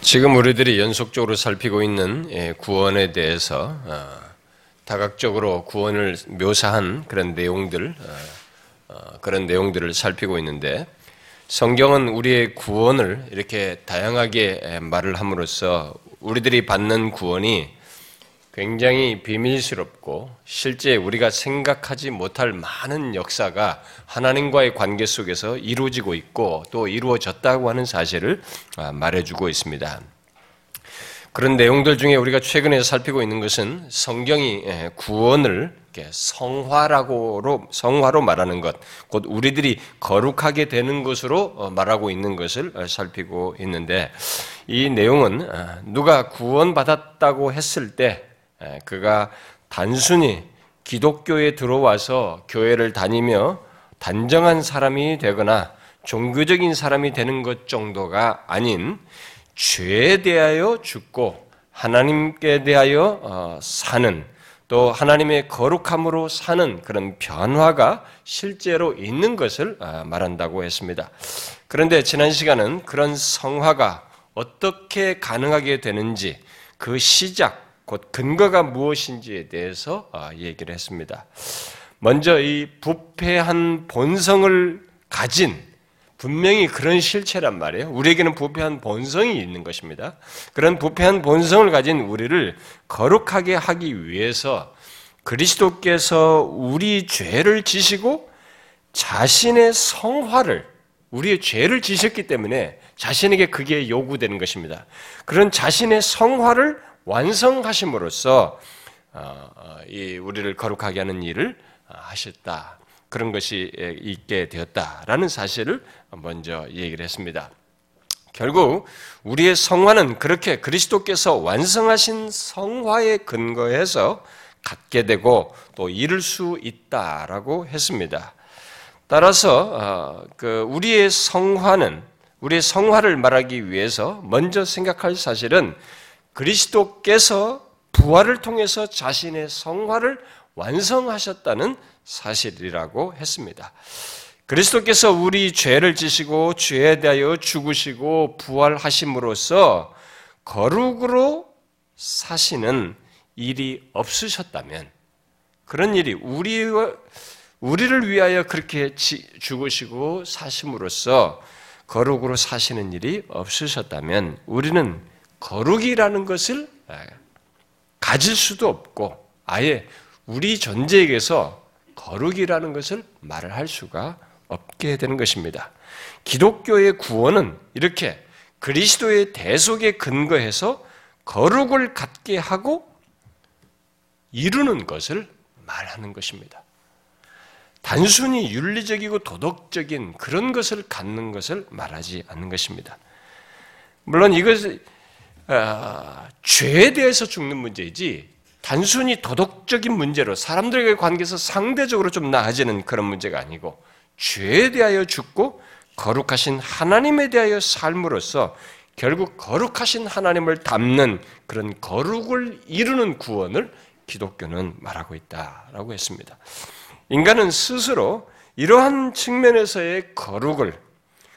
지금 우리들이 연속적으로 살피고 있는 예, 구원에 대해서 어, 다각적으로 구원을 묘사한 그런 내용들, 어, 어, 그런 내용들을 살피고 있는데 성경은 우리의 구원을 이렇게 다양하게 예, 말을 함으로써 우리들이 받는 구원이 굉장히 비밀스럽고 실제 우리가 생각하지 못할 많은 역사가 하나님과의 관계 속에서 이루어지고 있고 또 이루어졌다고 하는 사실을 아, 말해주고 있습니다. 그런 내용들 중에 우리가 최근에 살피고 있는 것은 성경이 예, 구원을 성화라고 성화로 말하는 것, 곧 우리들이 거룩하게 되는 것으로 어, 말하고 있는 것을 어, 살피고 있는데 이 내용은 아, 누가 구원받았다고 했을 때 그가 단순히 기독교에 들어와서 교회를 다니며 단정한 사람이 되거나 종교적인 사람이 되는 것 정도가 아닌 죄에 대하여 죽고 하나님께 대하여 어, 사는 또 하나님의 거룩함으로 사는 그런 변화가 실제로 있는 것을 아, 말한다고 했습니다. 그런데 지난 시간은 그런 성화가 어떻게 가능하게 되는지 그 시작, 곧 근거가 무엇인지에 대해서 아, 얘기를 했습니다. 먼저 이 부패한 본성을 가진 분명히 그런 실체란 말이에요. 우리에게는 부패한 본성이 있는 것입니다. 그런 부패한 본성을 가진 우리를 거룩하게 하기 위해서 그리스도께서 우리 죄를 지시고 자신의 성화를 우리의 죄를 지셨기 때문에 자신에게 그게 요구되는 것입니다. 그런 자신의 성화를 완성하심으로써 어, 어, 이 우리를 거룩하게 하는 일을 하셨다. 그런 것이 있게 되었다라는 사실을 먼저 얘기를 했습니다. 결국 우리의 성화는 그렇게 그리스도께서 완성하신 성화에 근거해서 갖게 되고 또 이룰 수 있다라고 했습니다. 따라서 어, 그 우리의 성화는 우리의 성화를 말하기 위해서 먼저 생각할 사실은 그리스도께서 부활을 통해서 자신의 성화를 완성하셨다는 사실이라고 했습니다. 그리스도께서 우리 죄를 지시고 죄에 대하여 죽으시고 부활하심으로써 거룩으로 사시는 일이 없으셨다면 그런 일이 우리 우리를 위하여 그렇게 죽으시고 사심으로써 거룩으로 사시는 일이 없으셨다면 우리는 거룩이라는 것을 가질 수도 없고 아예 우리 존재에게서 거룩이라는 것을 말을 할 수가 없게 되는 것입니다. 기독교의 구원은 이렇게 그리스도의 대속에 근거해서 거룩을 갖게 하고 이루는 것을 말하는 것입니다. 단순히 윤리적이고 도덕적인 그런 것을 갖는 것을 말하지 않는 것입니다. 물론 이것은 어, 죄에 대해서 죽는 문제이지 단순히 도덕적인 문제로 사람들에게 관계에서 상대적으로 좀 나아지는 그런 문제가 아니고 죄에 대하여 죽고 거룩하신 하나님에 대하여 삶으로써 결국 거룩하신 하나님을 담는 그런 거룩을 이루는 구원을 기독교는 말하고 있다라고 했습니다. 인간은 스스로 이러한 측면에서의 거룩을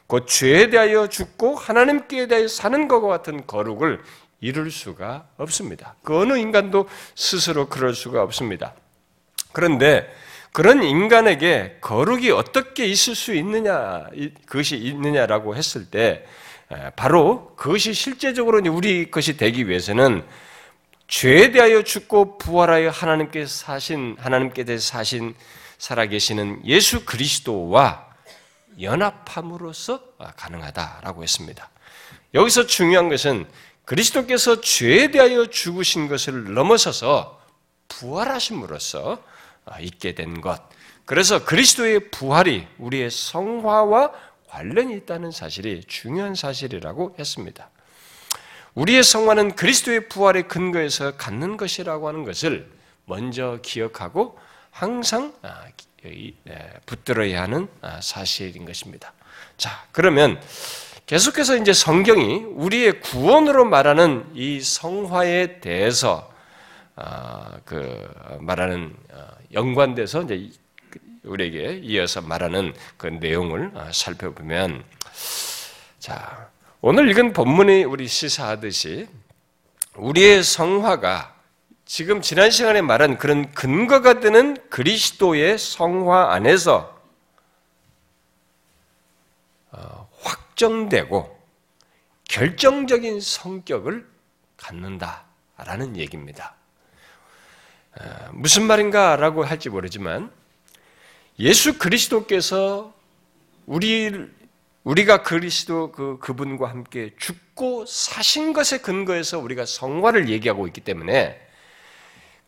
곧 죄에 대하여 죽고 하나님께 대하여 사는 것과 같은 거룩을 이룰 수가 없습니다. 그 어느 인간도 스스로 그럴 수가 없습니다. 그런데 그런 인간에게 거룩이 어떻게 있을 수 있느냐, 그것이 있느냐라고 했을 때, 바로 그것이 실제적으로 우리 것이 되기 위해서는 죄에 대하여 죽고 부활하여 하나님께 사신, 하나님께 대해 사신, 살아계시는 예수 그리스도와 연합함으로써 가능하다라고 했습니다. 여기서 중요한 것은 그리스도께서 죄에 대하여 죽으신 것을 넘어서서 부활하심으로써 있게 된 것. 그래서 그리스도의 부활이 우리의 성화와 관련이 있다는 사실이 중요한 사실이라고 했습니다. 우리의 성화는 그리스도의 부활의 근거에서 갖는 것이라고 하는 것을 먼저 기억하고 항상 아, 붙들어야 하는 아, 사실인 것입니다. 자, 그러면 계속해서 이제 성경이 우리의 구원으로 말하는 이 성화에 대해서 아, 그 말하는 어, 연관돼서 이제 우리에게 이어서 말하는 그 내용을 아, 살펴보면 자 오늘 읽은 본문이 우리 시사하듯이 우리의 성화가 지금 지난 시간에 말한 그런 근거가 되는 그리스도의 성화 안에서 어, 확정되고 결정적인 성격을 갖는다라는 얘기입니다. 어, 무슨 말인가라고 할지 모르지만 예수 그리스도께서 우리 우리가 그리스도 그 그분과 함께 죽고 사신 것에 근거해서 우리가 성화를 얘기하고 있기 때문에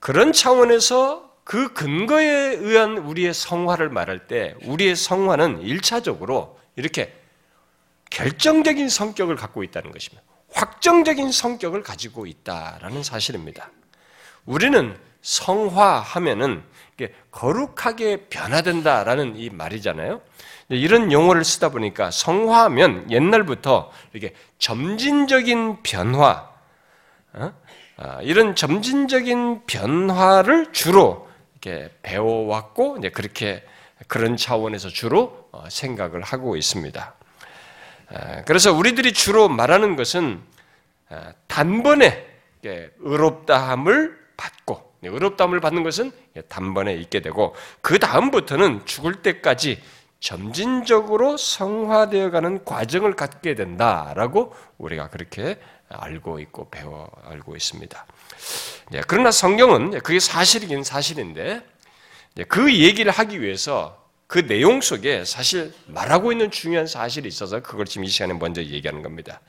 그런 차원에서 그 근거에 의한 우리의 성화를 말할 때 우리의 성화는 일차적으로 이렇게 결정적인 성격을 갖고 있다는 것입니다. 확정적인 성격을 가지고 있다라는 사실입니다. 우리는 성화하면은 거룩하게 변화된다라는 이 말이잖아요. 이런 용어를 쓰다 보니까 성화하면 옛날부터 이렇게 점진적인 변화, 어? 아, 이런 점진적인 변화를 주로 이렇게 배워왔고 이제 그렇게 그런 차원에서 주로 어, 생각을 하고 있습니다. 아, 그래서 우리들이 주로 말하는 것은 아, 단번에 의롭다함을 받고 의롭다함을 받는 것은 단번에 있게 되고 그 다음부터는 죽을 때까지 점진적으로 성화되어가는 과정을 갖게 된다라고 우리가 그렇게 알고 있고 배워 알고 있습니다. 그러나 성경은 그게 사실이긴 사실인데 그 얘기를 하기 위해서 그 내용 속에 사실 말하고 있는 중요한 사실이 있어서 그걸 지금 이 시간에 먼저 얘기하는 겁니다.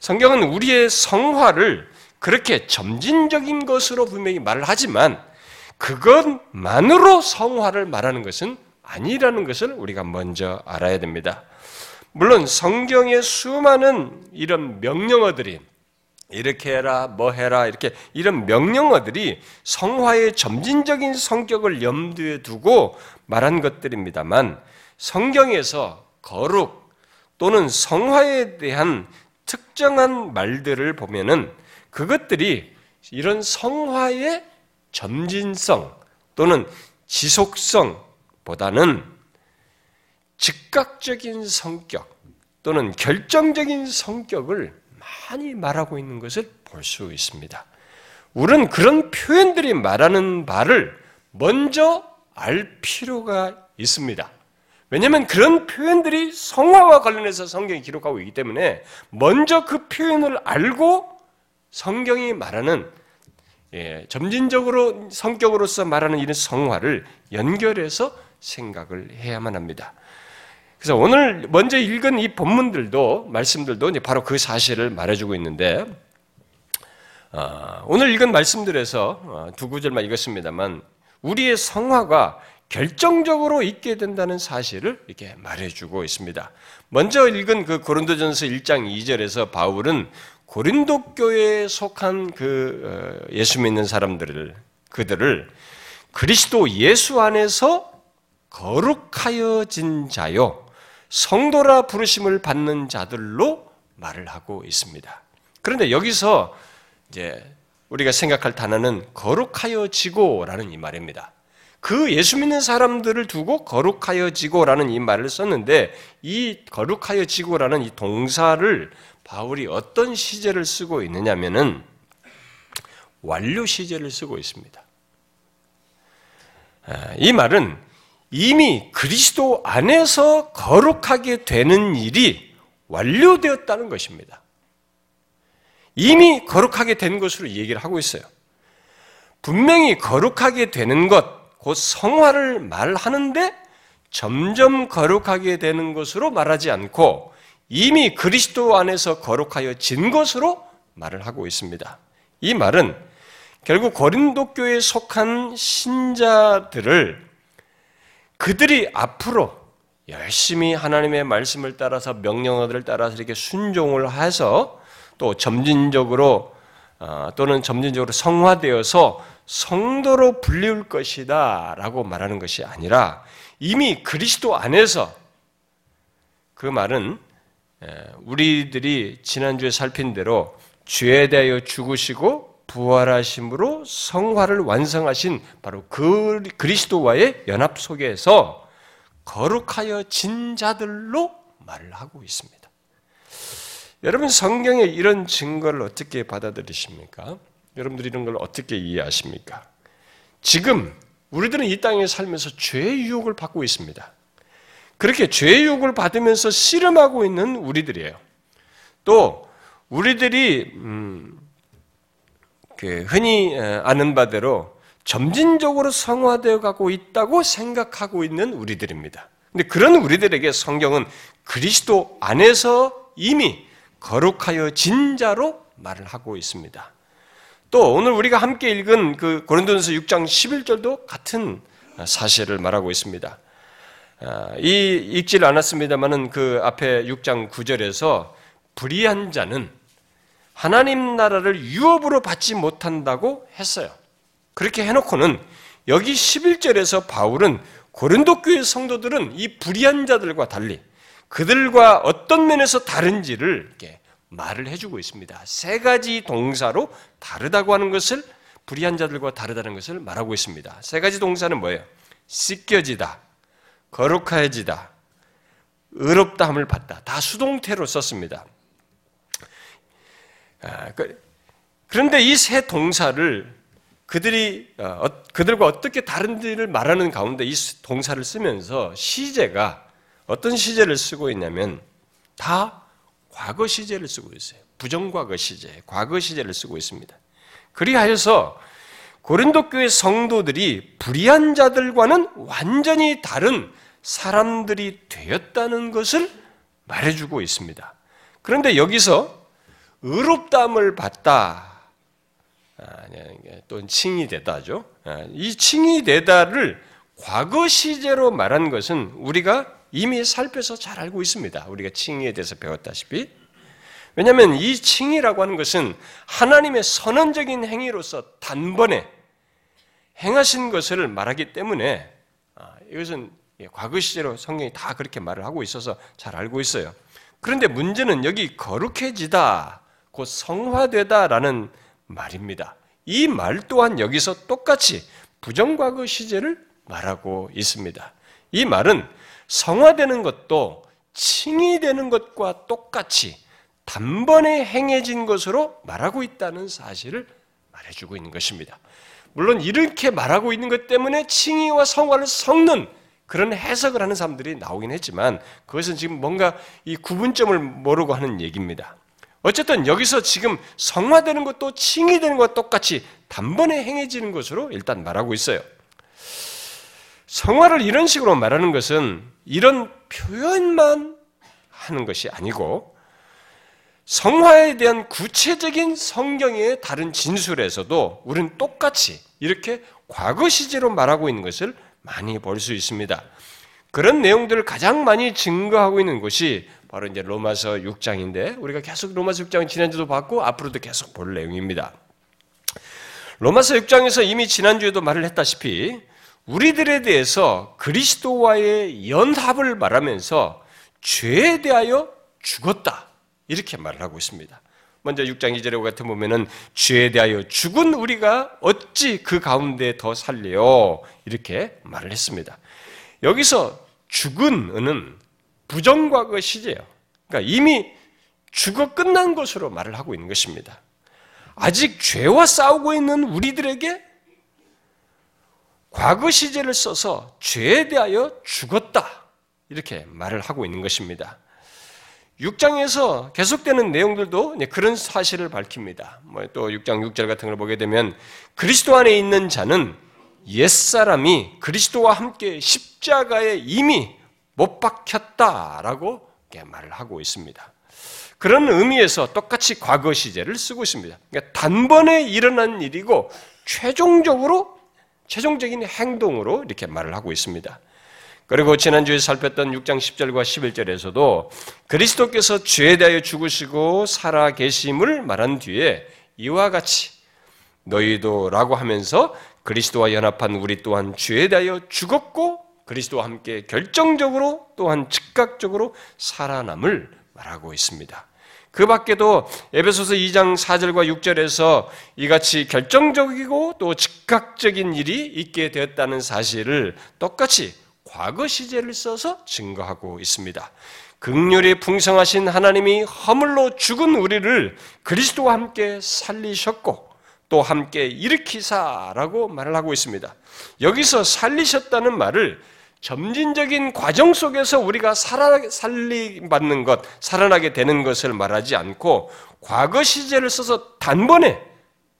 성경은 우리의 성화를 그렇게 점진적인 것으로 분명히 말을 하지만 그것만으로 성화를 말하는 것은 아니라는 것을 우리가 먼저 알아야 됩니다. 물론 성경의 수많은 이런 명령어들이 이렇게 해라, 뭐 해라, 이렇게 이런 명령어들이 성화의 점진적인 성격을 염두에 두고 말한 것들입니다만 성경에서 거룩 또는 성화에 대한 특정한 말들을 보면은 그것들이 이런 성화의 점진성 또는 지속성보다는 즉각적인 성격 또는 결정적인 성격을 많이 말하고 있는 것을 볼 수 있습니다. 우리는 그런 표현들이 말하는 바를 먼저 알 필요가 있습니다. 왜냐하면 그런 표현들이 성화와 관련해서 성경이 기록하고 있기 때문에 먼저 그 표현을 알고 성경이 말하는 예, 점진적으로 성격으로서 말하는 이런 성화를 연결해서 생각을 해야만 합니다. 그래서 오늘 먼저 읽은 이 본문들도 말씀들도 이제 바로 그 사실을 말해주고 있는데 어, 오늘 읽은 말씀들에서 어, 두 구절만 읽었습니다만 우리의 성화가 결정적으로 있게 된다는 사실을 이렇게 말해주고 있습니다. 먼저 읽은 그 고린도전서 1장 2절에서 바울은 고린도 교회에 속한 그 어, 예수 믿는 사람들을 그들을 그리스도 예수 안에서 거룩하여진 자요 성도라 부르심을 받는 자들로 말을 하고 있습니다. 그런데 여기서 이제 우리가 생각할 단어는 거룩하여지고라는 이 말입니다. 그 예수 믿는 사람들을 두고 거룩하여지고라는 이 말을 썼는데 이 거룩하여지고라는 이 동사를 바울이 어떤 시제를 쓰고 있느냐면은 완료 시제를 쓰고 있습니다. 아, 이 말은 이미 그리스도 안에서 거룩하게 되는 일이 완료되었다는 것입니다. 이미 거룩하게 된 것으로 얘기를 하고 있어요. 분명히 거룩하게 되는 것, 곧 성화를 말하는데 점점 거룩하게 되는 것으로 말하지 않고 이미 그리스도 안에서 거룩하여 진 것으로 말을 하고 있습니다. 이 말은 결국 고린도 교회에 속한 신자들을 그들이 앞으로 열심히 하나님의 말씀을 따라서 명령어들을 따라서 이렇게 순종을 해서 또 점진적으로 어, 또는 점진적으로 성화되어서 성도로 불리울 것이다 라고 말하는 것이 아니라 이미 그리스도 안에서 그 말은 우리들이 지난주에 살핀 대로 죄에 대하여 죽으시고 부활하심으로 성화를 완성하신 바로 그 그리스도와의 연합 속에서 거룩하여 진 자들로 말을 하고 있습니다. 여러분 성경의 이런 증거를 어떻게 받아들이십니까? 여러분들이 이런 걸 어떻게 이해하십니까? 지금 우리들은 이 땅에 살면서 죄의 유혹을 받고 있습니다. 그렇게 죄의 유혹을 받으면서 씨름하고 있는 우리들이에요. 또 우리들이 음, 그 흔히 아는 바대로 점진적으로 성화되어 가고 있다고 생각하고 있는 우리들입니다. 근데 그런 우리들에게 성경은 그리스도 안에서 이미 거룩하여 진자로 말을 하고 있습니다. 또 오늘 우리가 함께 읽은 그 고린도전서 6장 11절도 같은 사실을 말하고 있습니다. 아, 이 읽질 않았습니다만은 그 앞에 6장 9절에서 불의한 자는 하나님 나라를 유업으로 받지 못한다고 했어요. 그렇게 해놓고는 여기 11절에서 바울은 고린도 교회 성도들은 이 불의한 자들과 달리 그들과 어떤 면에서 다른지를 이렇게 말을 해주고 있습니다. 세 가지 동사로 다르다고 하는 것을 불의한 자들과 다르다는 것을 말하고 있습니다. 세 가지 동사는 뭐예요? 씻겨지다, 거룩해지다, 의롭다함을 받다. 다 수동태로 썼습니다. 아, 그, 그런데 이 세 동사를 그들이 어, 그들과 어떻게 다른지를 말하는 가운데 이 동사를 쓰면서 시제가 어떤 시제를 쓰고 있냐면 다 과거 시제를 쓰고 있어요. 부정과거 시제, 과거 시제를 쓰고 있습니다. 그리하여서 고린도 교회 성도들이 불의한 자들과는 완전히 다른 사람들이 되었다는 것을 말해주고 있습니다. 그런데 여기서 의롭담을 받다, 아, 또 칭이 되다죠. 아, 이 칭이 되다를 과거 시제로 말한 것은 우리가 이미 살펴서 잘 알고 있습니다. 우리가 칭의에 대해서 배웠다시피. 왜냐하면 이 칭의라고 하는 것은 하나님의 선언적인 행위로서 단번에 행하신 것을 말하기 때문에 아, 이것은 과거 시제로 성경이 다 그렇게 말을 하고 있어서 잘 알고 있어요. 그런데 문제는 여기 거룩해지다, 곧 성화되다라는 말입니다. 이 말 또한 여기서 똑같이 부정과거 시제를 말하고 있습니다. 이 말은 성화되는 것도 칭의되는 것과 똑같이 단번에 행해진 것으로 말하고 있다는 사실을 말해주고 있는 것입니다. 물론 이렇게 말하고 있는 것 때문에 칭의와 성화를 섞는 그런 해석을 하는 사람들이 나오긴 했지만 그것은 지금 뭔가 이 구분점을 모르고 하는 얘기입니다. 어쨌든 여기서 지금 성화되는 것도 칭의되는 것과 똑같이 단번에 행해지는 것으로 일단 말하고 있어요. 성화를 이런 식으로 말하는 것은 이런 표현만 하는 것이 아니고 성화에 대한 구체적인 성경의 다른 진술에서도 우리는 똑같이 이렇게 과거 시제로 말하고 있는 것을 많이 볼 수 있습니다. 그런 내용들을 가장 많이 증거하고 있는 것이 바로 이제 로마서 6장인데 우리가 계속 로마서 6장 지난주도 봤고 앞으로도 계속 볼 내용입니다. 로마서 6장에서 이미 지난주에도 말을 했다시피 우리들에 대해서 그리스도와의 연합을 말하면서 죄에 대하여 죽었다. 이렇게 말을 하고 있습니다. 먼저 6장 2절에 같은 보면은 죄에 대하여 죽은 우리가 어찌 그 가운데 더 살려 이렇게 말을 했습니다. 여기서 죽은은 부정과거 시제예요. 그러니까 이미 죽어 끝난 것으로 말을 하고 있는 것입니다. 아직 죄와 싸우고 있는 우리들에게 과거 시제를 써서 죄에 대하여 죽었다. 이렇게 말을 하고 있는 것입니다. 6장에서 계속되는 내용들도 그런 사실을 밝힙니다. 뭐또 6장 6절 같은 걸 보게 되면 그리스도 안에 있는 자는 옛사람이 그리스도와 함께 십자가에 이미 못 박혔다라고 말을 하고 있습니다. 그런 의미에서 똑같이 과거 시제를 쓰고 있습니다. 그러니까 단번에 일어난 일이고 최종적으로 최종적인 행동으로 이렇게 말을 하고 있습니다. 그리고 지난주에 살폈던 6장 10절과 11절에서도 그리스도께서 죄에 대하여 죽으시고 살아 계심을 말한 뒤에 이와 같이 너희도 라고 하면서 그리스도와 연합한 우리 또한 죄에 대하여 죽었고 그리스도와 함께 결정적으로 또한 즉각적으로 살아남을 말하고 있습니다. 그 밖에도 에베소서 2장 4절과 6절에서 이같이 결정적이고 또 즉각적인 일이 있게 되었다는 사실을 똑같이 과거 시제를 써서 증거하고 있습니다. 극률이 풍성하신 하나님이 허물로 죽은 우리를 그리스도와 함께 살리셨고 또 함께 일으키사라고 말을 하고 있습니다. 여기서 살리셨다는 말을 점진적인 과정 속에서 우리가 살아, 살리받는 것, 살아나게 되는 것을 말하지 않고 과거 시제를 써서 단번에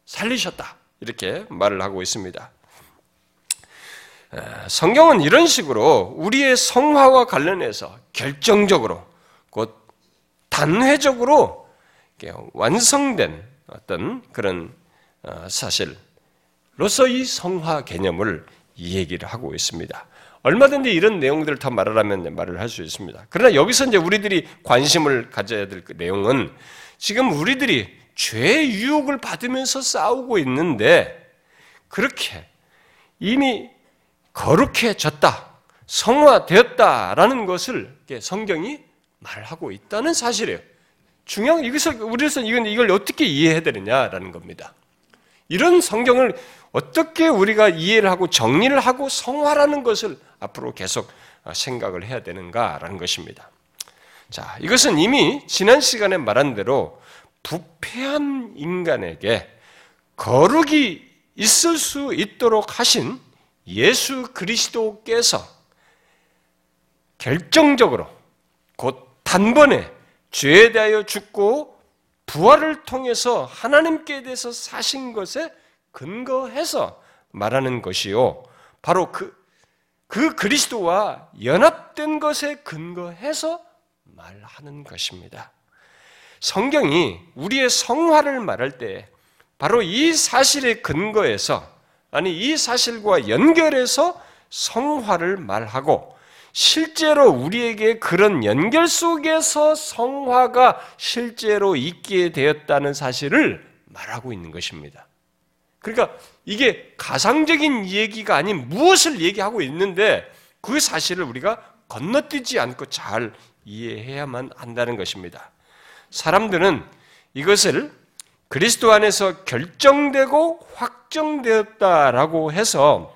살리셨다. 이렇게 말을 하고 있습니다. 성경은 이런 식으로 우리의 성화와 관련해서 결정적으로 곧 단회적으로 완성된 어떤 그런 어, 사실로서 이 성화 개념을 얘기를 하고 있습니다. 얼마든지 이런 내용들을 더 말하라면 말을 할 수 있습니다. 그러나 여기서 이제 우리들이 관심을 가져야 될 그 내용은 지금 우리들이 죄의 유혹을 받으면서 싸우고 있는데 그렇게 이미 거룩해졌다, 성화되었다라는 것을 성경이 말하고 있다는 사실이에요. 중요한 이것을 우리로서 이건 이걸 어떻게 이해해야 되느냐라는 겁니다. 이런 성경을 어떻게 우리가 이해를 하고 정리를 하고 성화라는 것을 앞으로 계속 생각을 해야 되는가라는 것입니다. 자, 이것은 이미 지난 시간에 말한 대로 부패한 인간에게 거룩이 있을 수 있도록 하신 예수 그리스도께서 결정적으로 곧 단번에 죄에 대하여 죽고 부활을 통해서 하나님께 대해서 사신 것에 근거해서 말하는 것이요. 바로 그, 그 그리스도와 연합된 것에 근거해서 말하는 것입니다. 성경이 우리의 성화를 말할 때 바로 이 사실에 근거해서 아니 이 사실과 연결해서 성화를 말하고 실제로 우리에게 그런 연결 속에서 성화가 실제로 있게 되었다는 사실을 말하고 있는 것입니다. 그러니까 이게 가상적인 얘기가 아닌 무엇을 얘기하고 있는데 그 사실을 우리가 건너뛰지 않고 잘 이해해야만 한다는 것입니다. 사람들은 이것을 그리스도 안에서 결정되고 확정되었다라고 해서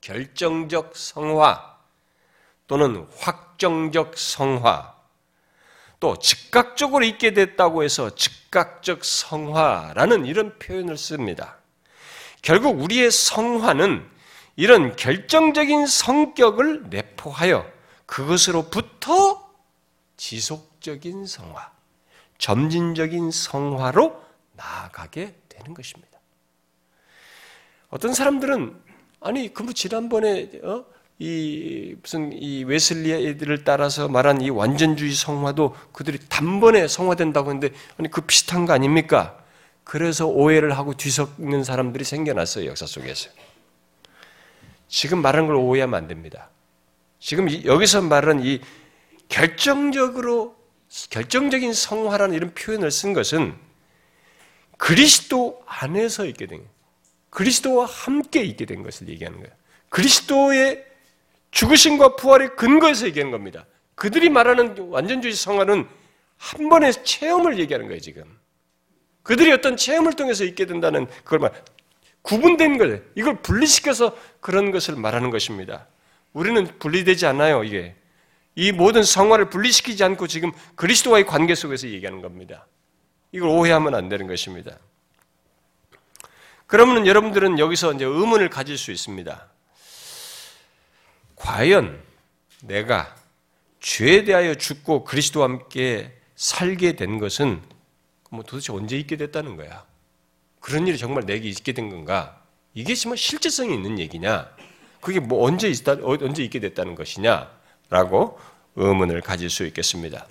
결정적 성화 또는 확정적 성화 또 즉각적으로 있게 됐다고 해서 즉각적 성화라는 이런 표현을 씁니다. 결국 우리의 성화는 이런 결정적인 성격을 내포하여 그것으로부터 지속적인 성화, 점진적인 성화로 나아가게 되는 것입니다. 어떤 사람들은 아니 그럼 지난번에 어? 이 무슨 이 웨슬리 애들을 따라서 말한 이 완전주의 성화도 그들이 단번에 성화된다고 했는데 아니 그 비슷한 거 아닙니까? 그래서 오해를 하고 뒤섞는 사람들이 생겨났어요 역사 속에서. 지금 말하는 걸 오해하면 안 됩니다. 지금 여기서 말하는 이 결정적으로 결정적인 성화라는 이런 표현을 쓴 것은 그리스도 안에서 있게 된 거예요. 그리스도와 함께 있게 된 것을 얘기하는 거예요. 그리스도의 죽으심과 부활의 근거에서 얘기하는 겁니다. 그들이 말하는 완전주의 성화는 한 번의 체험을 얘기하는 거예요, 지금. 그들이 어떤 체험을 통해서 있게 된다는 그걸 말, 구분된 거예요. 이걸 분리시켜서 그런 것을 말하는 것입니다. 우리는 분리되지 않아요, 이게. 이 모든 성화를 분리시키지 않고 지금 그리스도와의 관계 속에서 얘기하는 겁니다. 이걸 오해하면 안 되는 것입니다. 그러면 여러분들은 여기서 이제 의문을 가질 수 있습니다. 과연 내가 죄에 대하여 죽고 그리스도와 함께 살게 된 것은 뭐 도대체 언제 있게 됐다는 거야? 그런 일이 정말 내게 있게 된 건가? 이게 정말 실제성이 있는 얘기냐? 그게 뭐 언제 있다, 언제 있게 됐다는 것이냐? 라고 의문을 가질 수 있겠습니다.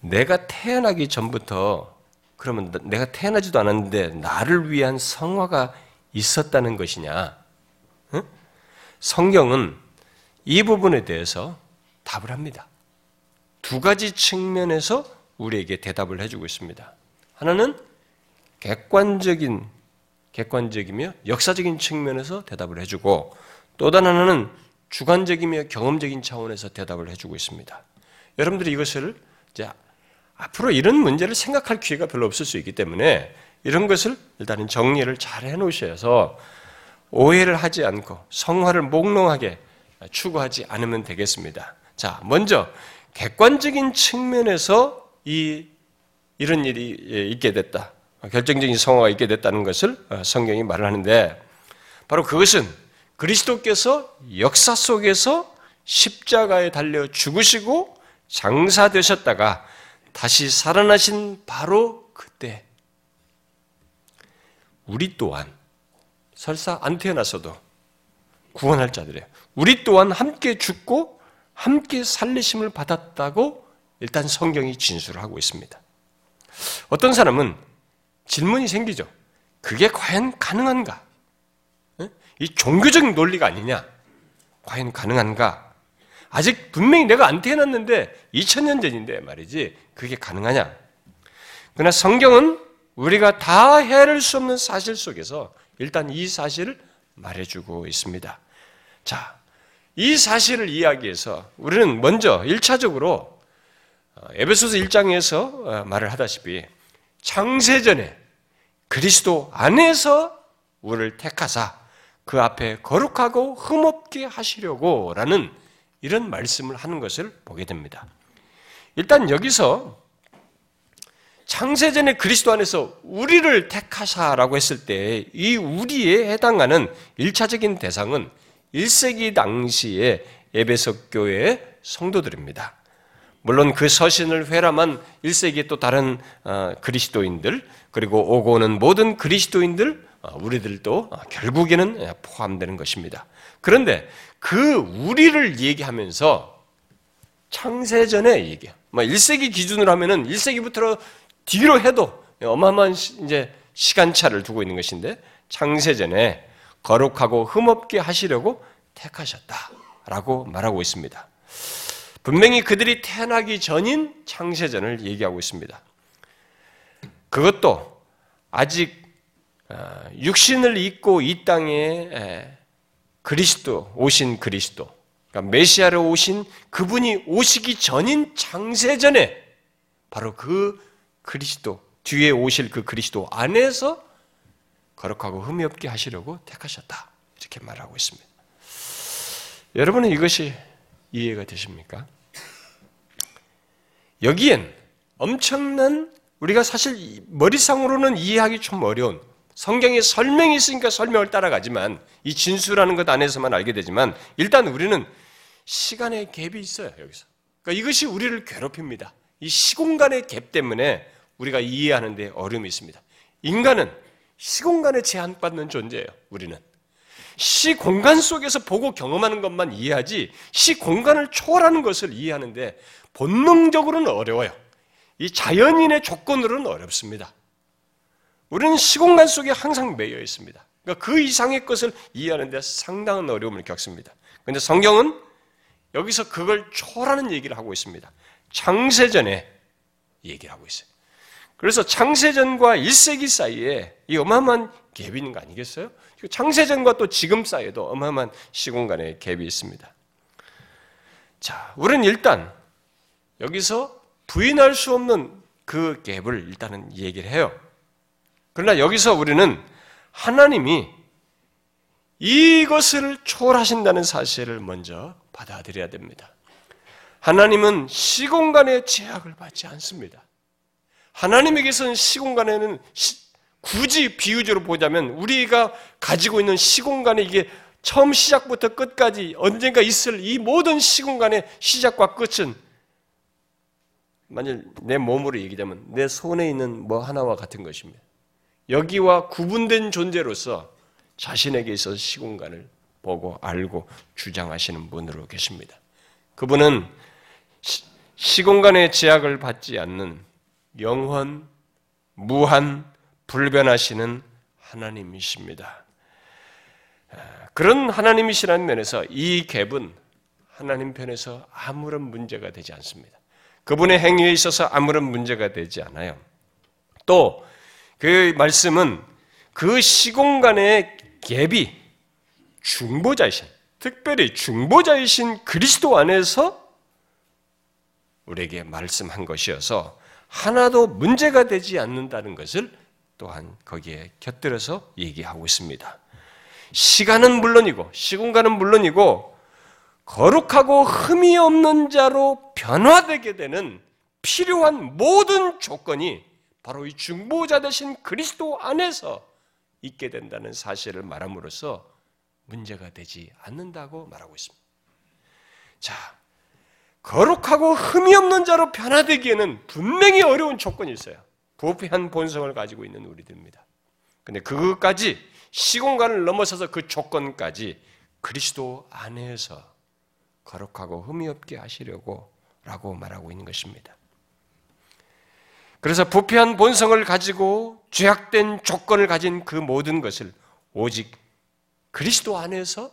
내가 태어나기 전부터 그러면 내가 태어나지도 않았는데 나를 위한 성화가 있었다는 것이냐? 응? 성경은 이 부분에 대해서 답을 합니다. 두 가지 측면에서 우리에게 대답을 해주고 있습니다. 하나는 객관적인 객관적이며 역사적인 측면에서 대답을 해주고 또 다른 하나는 주관적이며 경험적인 차원에서 대답을 해주고 있습니다. 여러분들이 이것을 이제 앞으로 이런 문제를 생각할 기회가 별로 없을 수 있기 때문에 이런 것을 일단은 정리를 잘 해놓으셔서 오해를 하지 않고 성화를 몽롱하게 추구하지 않으면 되겠습니다. 자, 먼저 객관적인 측면에서 이 이런 일이 예, 있게 됐다. 결정적인 성화가 있게 됐다는 것을 어, 성경이 말을 하는데 바로 그것은 그리스도께서 역사 속에서 십자가에 달려 죽으시고 장사되셨다가 다시 살아나신 바로 그때 우리 또한 설사 안 태어나서도 구원할 자들이에요. 우리 또한 함께 죽고 함께 살리심을 받았다고 일단 성경이 진술을 하고 있습니다. 어떤 사람은 질문이 생기죠. 그게 과연 가능한가? 이 종교적 논리가 아니냐? 과연 가능한가? 아직 분명히 내가 안 태어났는데 2000년 전인데 말이지 그게 가능하냐? 그러나 성경은 우리가 다 헤아릴 수 없는 사실 속에서 일단 이 사실을 말해주고 있습니다. 자, 이 사실을 이야기해서 우리는 먼저 1차적으로 어, 에베소서 1장에서 어, 말을 하다시피 창세전에 그리스도 안에서 우리를 택하사 그 앞에 거룩하고 흠없게 하시려고 라는 이런 말씀을 하는 것을 보게 됩니다. 일단 여기서 창세전에 그리스도 안에서 우리를 택하사라고 했을 때 이 우리에 해당하는 1차적인 대상은 1세기 당시의 에베소 교회의 성도들입니다. 물론 그 서신을 회람한 1세기 또 다른 어, 그리스도인들 그리고 오고 오는 모든 그리스도인들 어, 우리들도 어, 결국에는 예, 포함되는 것입니다. 그런데 그 우리를 얘기하면서 창세전에 얘기. 뭐 1세기 기준으로 하면은 1세기부터 뒤로 해도 어마어마한 이제 시간차를 두고 있는 것인데 창세전에 거룩하고 흠없게 하시려고 택하셨다라고 말하고 있습니다. 분명히 그들이 태어나기 전인 창세전을 얘기하고 있습니다. 그것도 아직 어, 육신을 입고 이 땅에 그리스도 오신 그리스도 그러니까 메시아로 오신 그분이 오시기 전인 창세전에 바로 그 그리스도 뒤에 오실 그 그리스도 안에서 거룩하고 흠이 없게 하시려고 택하셨다 이렇게 말하고 있습니다. 여러분은 이것이 이해가 되십니까? 여기엔 엄청난 우리가 사실 머리상으로는 이해하기 좀 어려운 성경에 설명이 있으니까 설명을 따라가지만 이 진수라는 것 안에서만 알게 되지만 일단 우리는 시간의 갭이 있어요 여기서. 그러니까 이것이 우리를 괴롭힙니다. 이 시공간의 갭 때문에 우리가 이해하는 데 어려움이 있습니다. 인간은 시공간에 제한받는 존재예요. 우리는 시 공간 속에서 보고 경험하는 것만 이해하지 시 공간을 초월하는 것을 이해하는데 본능적으로는 어려워요. 이 자연인의 조건으로는 어렵습니다. 우리는 시공간 속에 항상 매여 있습니다. 그러니까 그 이상의 것을 이해하는데 상당한 어려움을 겪습니다. 그런데 성경은 여기서 그걸 초월하는 얘기를 하고 있습니다. 창세전에 얘기를 하고 있어요. 그래서 창세전과 1세기 사이에 이 어마어마한 갭이 있는 거 아니겠어요? 창세전과 또 지금 사이에도 어마어마한 시공간의 갭이 있습니다. 자, 우리는 일단 여기서 부인할 수 없는 그 갭을 일단은 얘기를 해요. 그러나 여기서 우리는 하나님이 이것을 초월하신다는 사실을 먼저 받아들여야 됩니다. 하나님은 시공간의 제약을 받지 않습니다. 하나님에게서는 시공간에는 굳이 비유적으로 보자면 우리가 가지고 있는 시공간에 이게 처음 시작부터 끝까지 언젠가 있을 이 모든 시공간의 시작과 끝은 만일 내 몸으로 얘기하면 내 손에 있는 뭐 하나와 같은 것입니다. 여기와 구분된 존재로서 자신에게 있어서 시공간을 보고 알고 주장하시는 분으로 계십니다. 그분은 시공간의 제약을 받지 않는 영원, 무한, 불변하시는 하나님이십니다. 그런 하나님이시라는 면에서 이 갭은 하나님 편에서 아무런 문제가 되지 않습니다. 그분의 행위에 있어서 아무런 문제가 되지 않아요. 또 그 말씀은 그 시공간의 갭이 중보자이신, 특별히 중보자이신 그리스도 안에서 우리에게 말씀한 것이어서 하나도 문제가 되지 않는다는 것을 또한 거기에 곁들여서 얘기하고 있습니다. 시간은 물론이고 시공간은 물론이고 거룩하고 흠이 없는 자로 변화되게 되는 필요한 모든 조건이 바로 이 중보자 되신 그리스도 안에서 있게 된다는 사실을 말함으로써 문제가 되지 않는다고 말하고 있습니다. 자, 거룩하고 흠이 없는 자로 변화되기에는 분명히 어려운 조건이 있어요. 부패한 본성을 가지고 있는 우리들입니다. 근데 그것까지 시공간을 넘어서서 그 조건까지 그리스도 안에서 거룩하고 흠이 없게 하시려고 라고 말하고 있는 것입니다. 그래서 부패한 본성을 가지고 죄악된 조건을 가진 그 모든 것을 오직 그리스도 안에서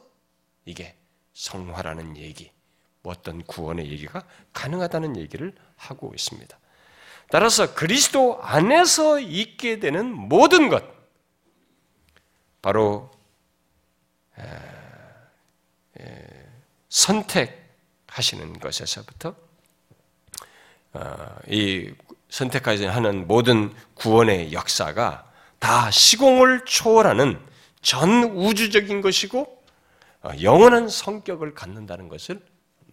이게 성화라는 얘기, 뭐 어떤 구원의 얘기가 가능하다는 얘기를 하고 있습니다. 따라서 그리스도 안에서 있게 되는 모든 것, 바로 선택하시는 것에서부터 어, 이 선택하는 모든 구원의 역사가 다 시공을 초월하는 전 우주적인 것이고 어, 영원한 성격을 갖는다는 것을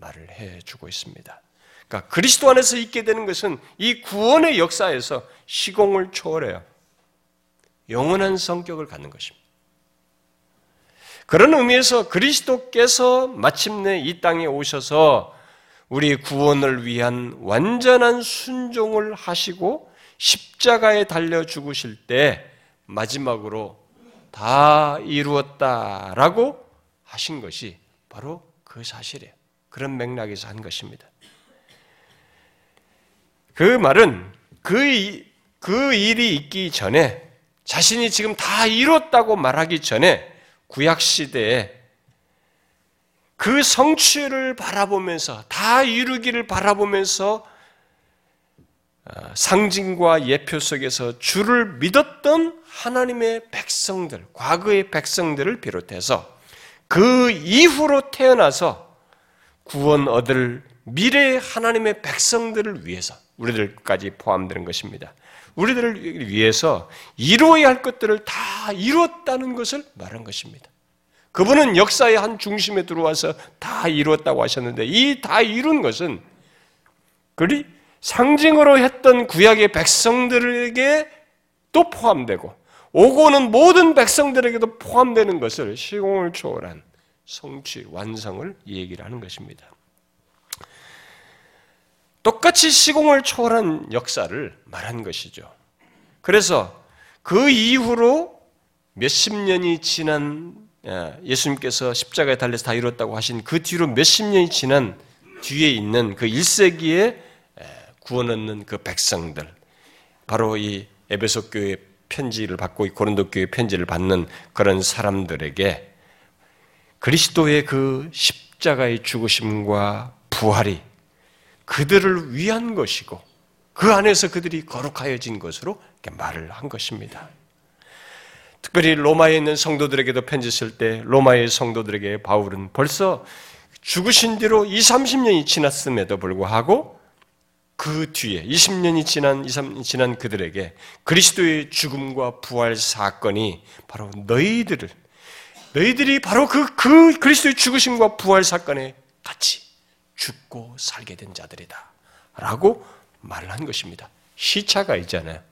말을 해주고 있습니다. 그러니까 그리스도 안에서 있게 되는 것은 이 구원의 역사에서 시공을 초월해요. 영원한 성격을 갖는 것입니다. 그런 의미에서 그리스도께서 마침내 이 땅에 오셔서 우리 구원을 위한 완전한 순종을 하시고 십자가에 달려 죽으실 때 마지막으로 다 이루었다라고 하신 것이 바로 그 사실이에요. 그런 맥락에서 한 것입니다. 그 말은 그, 그 일이 있기 전에 자신이 지금 다 이뤘다고 말하기 전에 구약시대에 그 성취를 바라보면서 다 이루기를 바라보면서 어, 상징과 예표 속에서 주를 믿었던 하나님의 백성들, 과거의 백성들을 비롯해서 그 이후로 태어나서 구원 얻을 미래의 하나님의 백성들을 위해서 우리들까지 포함되는 것입니다. 우리들을 위해서 이루어야 할 것들을 다 이루었다는 것을 말한 것입니다. 그분은 역사의 한 중심에 들어와서 다 이루었다고 하셨는데 이 다 이룬 것은 그리 상징으로 했던 구약의 백성들에게 또 포함되고 오고는 모든 백성들에게도 포함되는 것을 시공을 초월한 성취, 완성을 얘기를 하는 것입니다. 똑같이 시공을 초월한 역사를 말한 것이죠. 그래서 그 이후로 몇십 년이 지난 예, 예수님께서 십자가에 달려서 다 이뤘다고 하신 그 뒤로 몇십 년이 지난 뒤에 있는 그 1세기에 구원 얻는 그 백성들, 바로 이 에베소 교회 편지를 받고 고린도 교회 편지를 받는 그런 사람들에게 그리스도의 그 십자가의 죽으심과 부활이 그들을 위한 것이고 그 안에서 그들이 거룩하여진 것으로 말을 한 것입니다. 특별히 로마에 있는 성도들에게도 편지 쓸 때 로마의 성도들에게 바울은 벌써 죽으신 뒤로 2, 30년이 지났음에도 불구하고 그 뒤에 20년이 지난 2, 3, 지난 그들에게 그리스도의 죽음과 부활 사건이 바로 너희들을 너희들이 바로 그, 그 그리스도의 죽으심과 부활 사건에 같이 죽고 살게 된 자들이다. 라고 말을 한 것입니다. 시차가 있잖아요.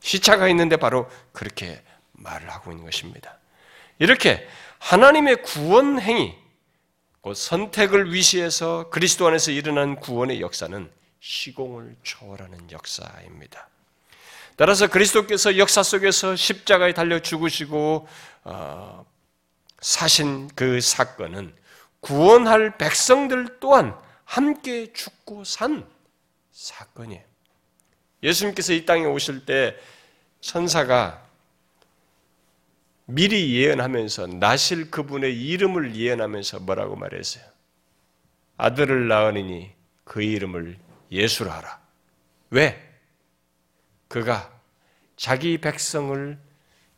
시차가 있는데 바로 그렇게 말을 하고 있는 것입니다. 이렇게 하나님의 구원 행위, 곧 선택을 위시해서 그리스도 안에서 일어난 구원의 역사는 시공을 초월하는 역사입니다. 따라서 그리스도께서 역사 속에서 십자가에 달려 죽으시고 어, 사신 그 사건은 구원할 백성들 또한 함께 죽고 산 사건이에요. 예수님께서 이 땅에 오실 때 천사가 미리 예언하면서 나실 그분의 이름을 예언하면서 뭐라고 말했어요? 아들을 낳으니 그 이름을 예수라 하라. 왜? 그가 자기 백성을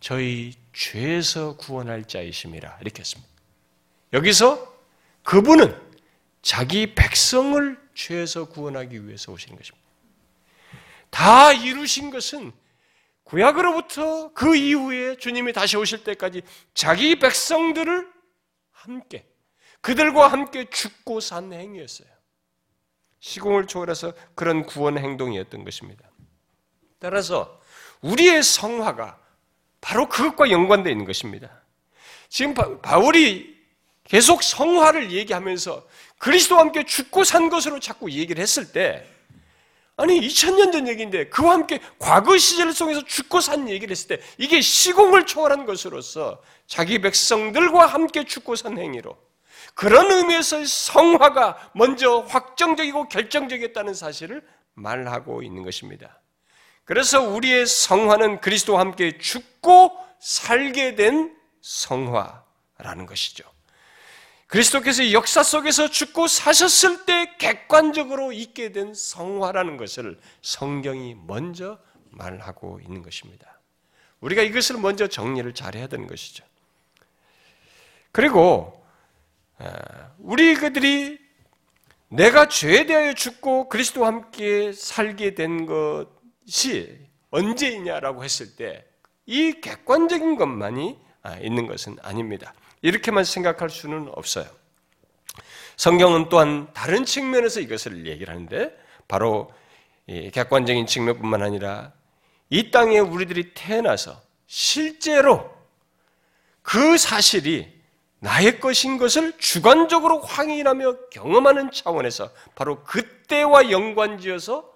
저희 죄에서 구원할 자이심이라 이렇게 했습니다. 여기서 그분은 자기 백성을 죄에서 구원하기 위해서 오시는 것입니다. 다 이루신 것은 구약으로부터 그 이후에 주님이 다시 오실 때까지 자기 백성들을 함께 그들과 함께 죽고 산 행위였어요. 시공을 초월해서 그런 구원 행동이었던 것입니다. 따라서 우리의 성화가 바로 그것과 연관되어 있는 것입니다. 지금 바울이 계속 성화를 얘기하면서 그리스도와 함께 죽고 산 것으로 자꾸 얘기를 했을 때 아니 2000년 전 얘기인데 그와 함께 과거 시절 속에서 죽고 산 얘기를 했을 때 이게 시공을 초월한 것으로서 자기 백성들과 함께 죽고 산 행위로 그런 의미에서 성화가 먼저 확정적이고 결정적이었다는 사실을 말하고 있는 것입니다. 그래서 우리의 성화는 그리스도와 함께 죽고 살게 된 성화라는 것이죠. 그리스도께서 역사 속에서 죽고 사셨을 때 객관적으로 있게 된 성화라는 것을 성경이 먼저 말하고 있는 것입니다. 우리가 이것을 먼저 정리를 잘 해야 되는 것이죠. 그리고 아, 우리 그들이 내가 죄에 대하여 죽고 그리스도와 함께 살게 된 것 이 언제이냐라고 했을 때 이 객관적인 것만이 아, 있는 것은 아닙니다. 이렇게만 생각할 수는 없어요. 성경은 또한 다른 측면에서 이것을 얘기를 하는데 바로 객관적인 측면뿐만 아니라 이 땅에 우리들이 태어나서 실제로 그 사실이 나의 것인 것을 주관적으로 확인하며 경험하는 차원에서 바로 그때와 연관지어서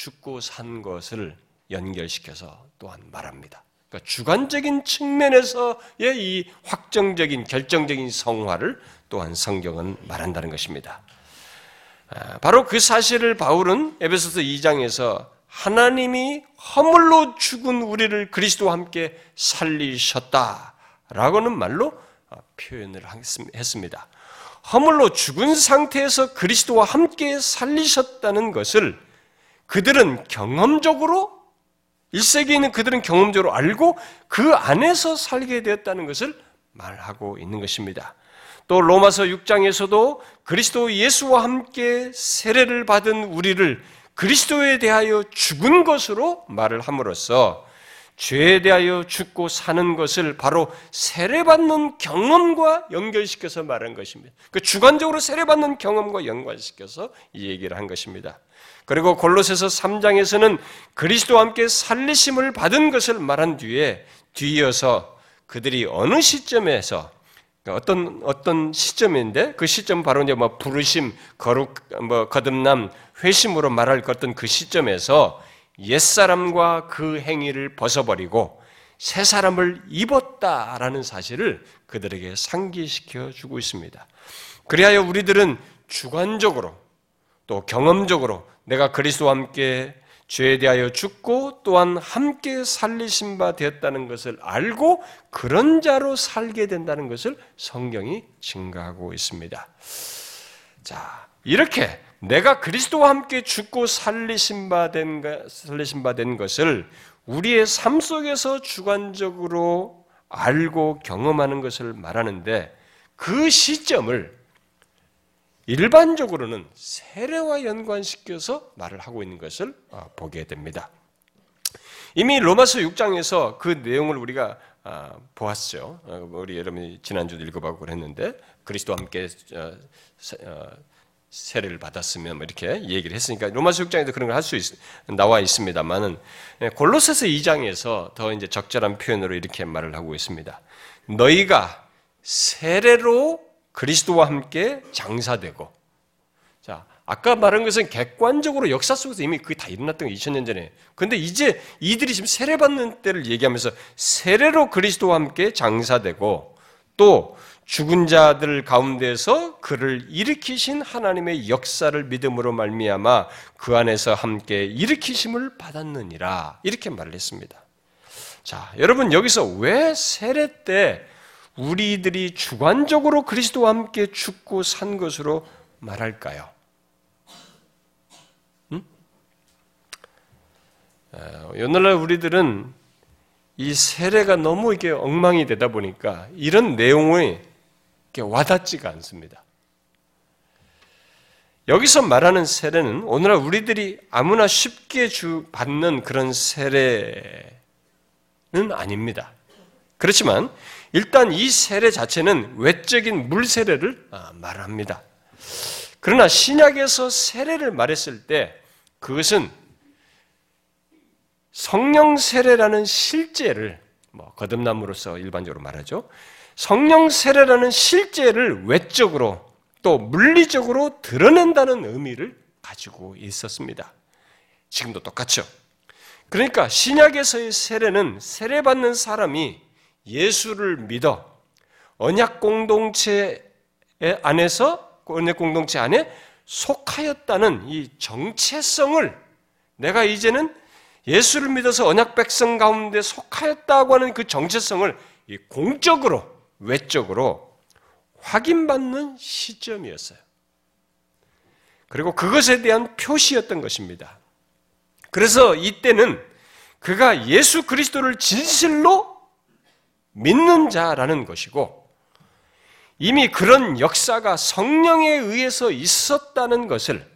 죽고 산 것을 연결시켜서 또한 말합니다. 그러니까 주관적인 측면에서의 이 확정적인 결정적인 성화를 또한 성경은 말한다는 것입니다. 아, 바로 그 사실을 바울은 에베소서 2장에서 하나님이 허물로 죽은 우리를 그리스도와 함께 살리셨다라고는 말로 표현을 했습니다. 허물로 죽은 상태에서 그리스도와 함께 살리셨다는 것을 그들은 경험적으로 1세기에 있는 그들은 경험적으로 알고 그 안에서 살게 되었다는 것을 말하고 있는 것입니다. 또 로마서 6장에서도 그리스도 예수와 함께 세례를 받은 우리를 그리스도에 대하여 죽은 것으로 말을 함으로써 죄에 대하여 죽고 사는 것을 바로 세례받는 경험과 연결시켜서 말한 것입니다. 그 주관적으로 세례받는 경험과 연관시켜서 이 얘기를 한 것입니다. 그리고 골로새서 3장에서는 그리스도와 함께 살리심을 받은 것을 말한 뒤에 뒤이어서 그들이 어느 시점에서 어떤 어떤 시점인데 그 시점 바로 이제 뭐 부르심, 거룩, 뭐 거듭남, 회심으로 말할 어떤 그 시점에서 옛 사람과 그 행위를 벗어버리고 새 사람을 입었다라는 사실을 그들에게 상기시켜 주고 있습니다. 그리하여 우리들은 주관적으로 또 경험적으로 내가 그리스도와 함께 죄에 대하여 죽고 또한 함께 살리신 바 되었다는 것을 알고 그런 자로 살게 된다는 것을 성경이 증가하고 있습니다. 자, 이렇게 내가 그리스도와 함께 죽고 살리신 바 된, 살리신 바 된 것을 우리의 삶 속에서 주관적으로 알고 경험하는 것을 말하는데 그 시점을 일반적으로는 세례와 연관시켜서 말을 하고 있는 것을 어, 보게 됩니다. 이미 로마서 6장에서 그 내용을 우리가 아, 보았죠. 어, 우리 여러분이 지난주도 읽어보고 그랬는데 그리스도와 함께 어, 세례를 받았으면 뭐 이렇게 얘기를 했으니까 로마서 6장에도 그런 걸 할 수 나와 있습니다만은 예, 골로새서 2장에서 더 이제 적절한 표현으로 이렇게 말을 하고 있습니다. 너희가 세례로 그리스도와 함께 장사되고. 자 아까 말한 것은 객관적으로 역사 속에서 이미 그게 다 일어났던 거 2000년 전에. 근데 이제 이들이 지금 세례 받는 때를 얘기하면서 세례로 그리스도와 함께 장사되고 또 죽은 자들 가운데서 그를 일으키신 하나님의 역사를 믿음으로 말미암아 그 안에서 함께 일으키심을 받았느니라. 이렇게 말을 했습니다. 자, 여러분 여기서 왜 세례 때 우리들이 주관적으로 그리스도와 함께 죽고 산 것으로 말할까요? 음? 오늘날 우리들은 이 세례가 너무 이게 엉망이 되다 보니까 이런 내용이 와닿지가 않습니다. 여기서 말하는 세례는 오늘날 우리들이 아무나 쉽게 주 받는 그런 세례는 아닙니다. 그렇지만 일단 이 세례 자체는 외적인 물 세례를 아, 말합니다. 그러나 신약에서 세례를 말했을 때 그것은 성령 세례라는 실제를 뭐 거듭남으로서 일반적으로 말하죠. 성령 세례라는 실제를 외적으로 또 물리적으로 드러낸다는 의미를 가지고 있었습니다. 지금도 똑같죠. 그러니까 신약에서의 세례는 세례받는 사람이 예수를 믿어 언약 공동체 안에서 언약 공동체 안에 속하였다는 이 정체성을 내가 이제는 예수를 믿어서 언약 백성 가운데 속하였다고 하는 그 정체성을 공적으로 외적으로 확인받는 시점이었어요. 그리고 그것에 대한 표시였던 것입니다. 그래서 이때는 그가 예수 그리스도를 진실로 믿는 자라는 것이고 이미 그런 역사가 성령에 의해서 있었다는 것을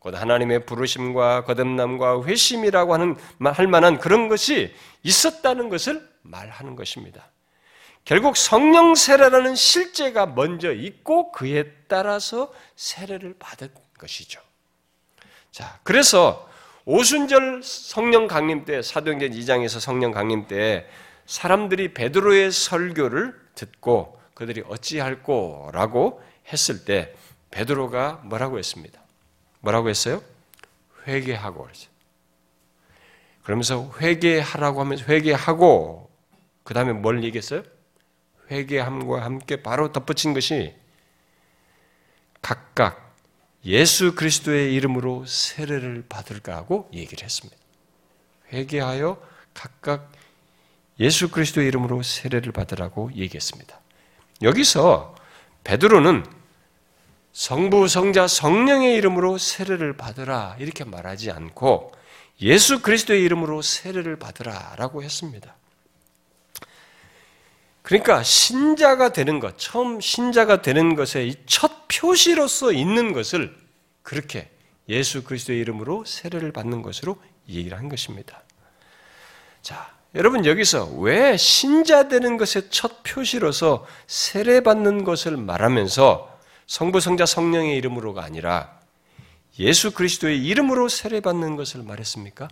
곧 하나님의 부르심과 거듭남과 회심이라고 하는 할 만한 그런 것이 있었다는 것을 말하는 것입니다. 결국 성령 세례라는 실제가 먼저 있고 그에 따라서 세례를 받은 것이죠. 자, 그래서 오순절 성령 강림 때 사도행전 2장에서 성령 강림 때 사람들이 베드로의 설교를 듣고 그들이 어찌할꼬라고 했을 때 베드로가 뭐라고 했습니다. 뭐라고 했어요? 회개하고 그랬어요. 그러면서 회개하라고 하면서 회개하고 그 다음에 뭘 얘기했어요? 회개함과 함께 바로 덧붙인 것이 각각 예수 그리스도의 이름으로 세례를 받을까 하고 얘기를 했습니다. 회개하여 각각 예수 그리스도의 이름으로 세례를 받으라고 얘기했습니다. 여기서 베드로는 성부, 성자, 성령의 이름으로 세례를 받으라 이렇게 말하지 않고 예수 그리스도의 이름으로 세례를 받으라라고 했습니다. 그러니까 신자가 되는 것, 처음 신자가 되는 것의 첫 표시로서 있는 것을 그렇게 예수 그리스도의 이름으로 세례를 받는 것으로 얘기를 한 것입니다. 자, 여러분 여기서 왜 신자 되는 것의 첫 표시로서 세례 받는 것을 말하면서 성부, 성자, 성령의 이름으로가 아니라 예수 그리스도의 이름으로 세례받는 것을 말했습니까?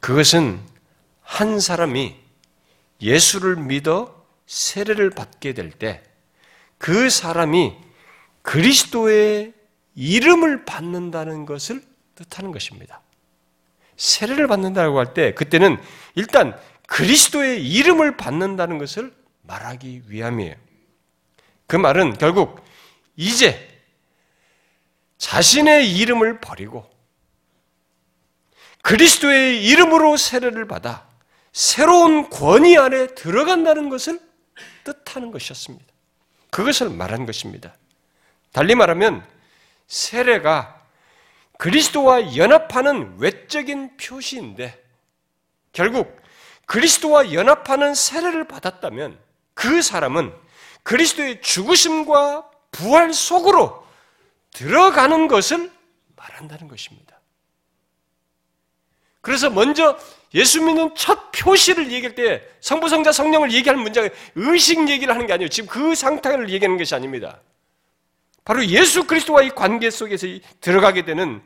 그것은 한 사람이 예수를 믿어 세례를 받게 될 때 그 사람이 그리스도의 이름을 받는다는 것을 뜻하는 것입니다. 세례를 받는다고 할 때 그때는 일단 그리스도의 이름을 받는다는 것을 말하기 위함이에요. 그 말은 결국 이제 자신의 이름을 버리고 그리스도의 이름으로 세례를 받아 새로운 권위 안에 들어간다는 것을 뜻하는 것이었습니다. 그것을 말한 것입니다. 달리 말하면 세례가 그리스도와 연합하는 외적인 표시인데 결국 그리스도와 연합하는 세례를 받았다면 그 사람은 그리스도의 죽으심과 부활 속으로 들어가는 것을 말한다는 것입니다. 그래서 먼저 예수 믿는 첫 표시를 얘기할 때 성부, 성자, 성령을 얘기하는 문장에 의식 얘기를 하는 게 아니에요. 지금 그 상태를 얘기하는 것이 아닙니다. 바로 예수 그리스도와의 관계 속에서 들어가게 되는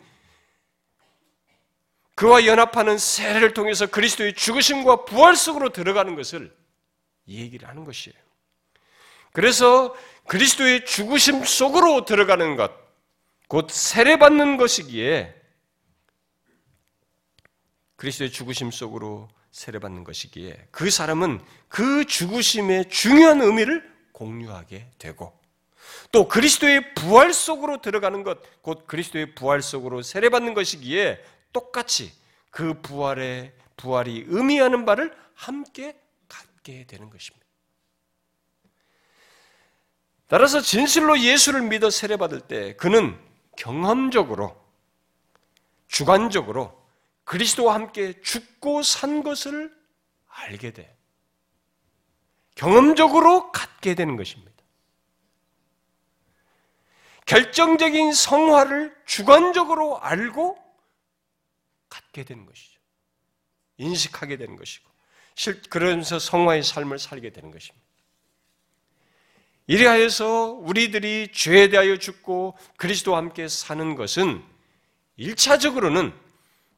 그와 연합하는 세례를 통해서 그리스도의 죽으심과 부활 속으로 들어가는 것을 얘기를 하는 것이에요. 그래서 그리스도의 죽으심 속으로 들어가는 것, 곧 세례받는 것이기에 그리스도의 죽으심 속으로 세례받는 것이기에 그 사람은 그 죽으심의 중요한 의미를 공유하게 되고 또 그리스도의 부활 속으로 들어가는 것, 곧 그리스도의 부활 속으로 세례받는 것이기에 똑같이 그 부활의 부활이 의미하는 바를 함께 갖게 되는 것입니다. 따라서 진실로 예수를 믿어 세례받을 때 그는 경험적으로 주관적으로 그리스도와 함께 죽고 산 것을 알게 돼. 경험적으로 갖게 되는 것입니다. 결정적인 성화를 주관적으로 알고 갖게 되는 것이죠. 인식하게 되는 것이고, 그러면서 성화의 삶을 살게 되는 것입니다. 이래하여서 우리들이 죄에 대하여 죽고 그리스도와 함께 사는 것은 1차적으로는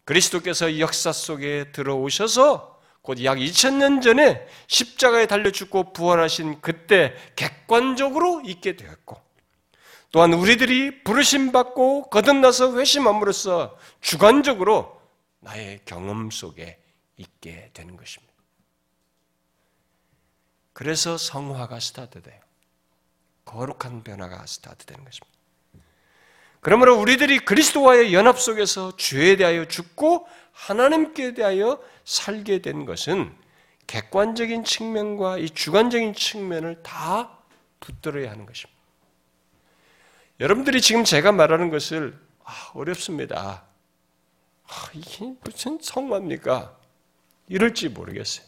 그리스도께서 역사 속에 들어오셔서 곧 약 2000년 전에 십자가에 달려 죽고 부활하신 그때 객관적으로 있게 되었고 또한 우리들이 부르심 받고 거듭나서 회심함으로써 주관적으로 나의 경험 속에 있게 되는 것입니다. 그래서 성화가 스타트돼요. 거룩한 변화가 스타트되는 것입니다. 그러므로 우리들이 그리스도와의 연합 속에서 죄에 대하여 죽고 하나님께 대하여 살게 된 것은 객관적인 측면과 이 주관적인 측면을 다 붙들어야 하는 것입니다. 여러분들이 지금 제가 말하는 것을 아, 어렵습니다. 아, 이게 무슨 성화입니까? 이럴지 모르겠어요.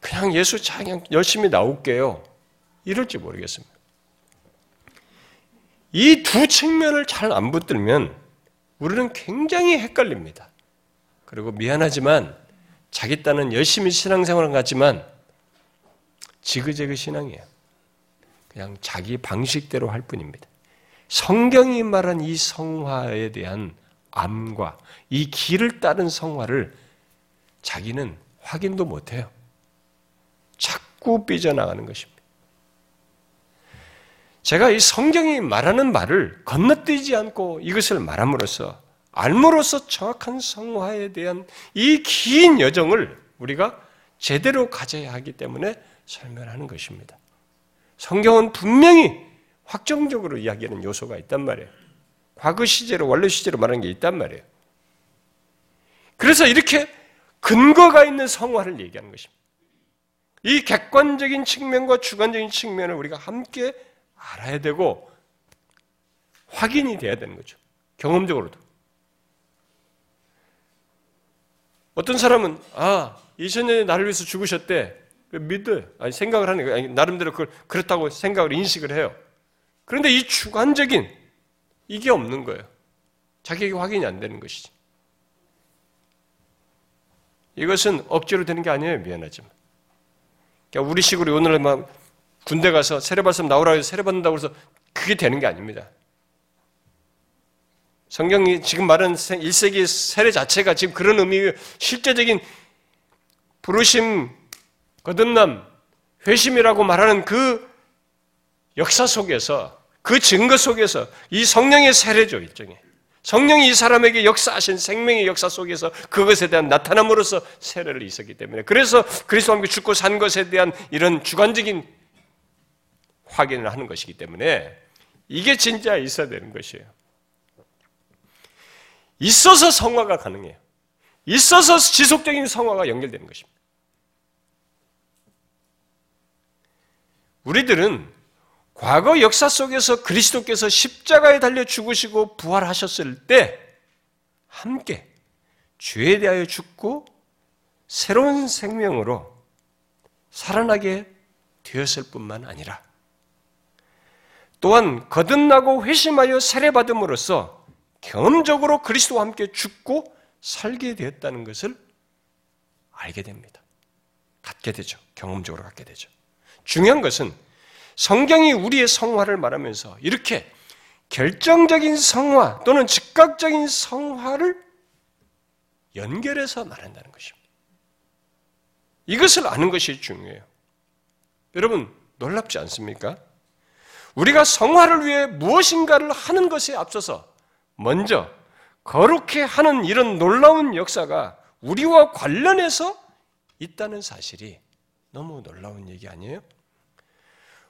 그냥 예수 그냥 열심히 나올게요. 이럴지 모르겠습니다. 이 두 측면을 잘 안 붙들면 우리는 굉장히 헷갈립니다. 그리고 미안하지만 자기 딴은 열심히 신앙생활을 같지만 지그재그 신앙이에요. 그냥 자기 방식대로 할 뿐입니다. 성경이 말한 이 성화에 대한 암과 이 길을 따른 성화를 자기는 확인도 못해요. 자꾸 삐져나가는 것입니다. 제가 이 성경이 말하는 말을 건너뛰지 않고 이것을 말함으로써 알므로써 정확한 성화에 대한 이 긴 여정을 우리가 제대로 가져야 하기 때문에 설명하는 것입니다. 성경은 분명히 확정적으로 이야기하는 요소가 있단 말이에요. 과거 시제로, 원래 시제로 말하는 게 있단 말이에요. 그래서 이렇게 근거가 있는 성화를 얘기하는 것입니다. 이 객관적인 측면과 주관적인 측면을 우리가 함께 알아야 되고 확인이 돼야 되는 거죠. 경험적으로도. 어떤 사람은 아 2000년에 나를 위해서 죽으셨대 믿어요. 아니 생각을 하는 거예요. 나름대로 그걸 그렇다고 생각을 인식을 해요. 그런데 이 주관적인 이게 없는 거예요. 자기에게 확인이 안 되는 것이지. 이것은 억지로 되는 게 아니에요. 미안하지만. 그러니까 우리 식으로 오늘 막 군대 가서 세례받으면 나오라 해서 세례받는다고 해서 그게 되는 게 아닙니다. 성경이 지금 말하는 1세기 세례 자체가 지금 그런 의미, 실제적인 부르심, 거듭남, 회심이라고 말하는 그 역사 속에서, 그 증거 속에서 이 성령의 세례죠, 일종의. 성령이 이 사람에게 역사하신 생명의 역사 속에서 그것에 대한 나타남으로써 세례를 있었기 때문에 그래서 그리스도와 함께 죽고 산 것에 대한 이런 주관적인 확인을 하는 것이기 때문에 이게 진짜 있어야 되는 것이에요. 있어서 성화가 가능해요. 있어서 지속적인 성화가 연결되는 것입니다. 우리들은 과거 역사 속에서 그리스도께서 십자가에 달려 죽으시고 부활하셨을 때 함께 죄에 대하여 죽고 새로운 생명으로 살아나게 되었을 뿐만 아니라 또한 거듭나고 회심하여 세례받음으로써 경험적으로 그리스도와 함께 죽고 살게 되었다는 것을 알게 됩니다. 갖게 되죠. 경험적으로 갖게 되죠. 중요한 것은 성경이 우리의 성화를 말하면서 이렇게 결정적인 성화 또는 즉각적인 성화를 연결해서 말한다는 것입니다. 이것을 아는 것이 중요해요. 여러분, 놀랍지 않습니까? 우리가 성화를 위해 무엇인가를 하는 것에 앞서서 먼저 거룩해 하는 이런 놀라운 역사가 우리와 관련해서 있다는 사실이 너무 놀라운 얘기 아니에요?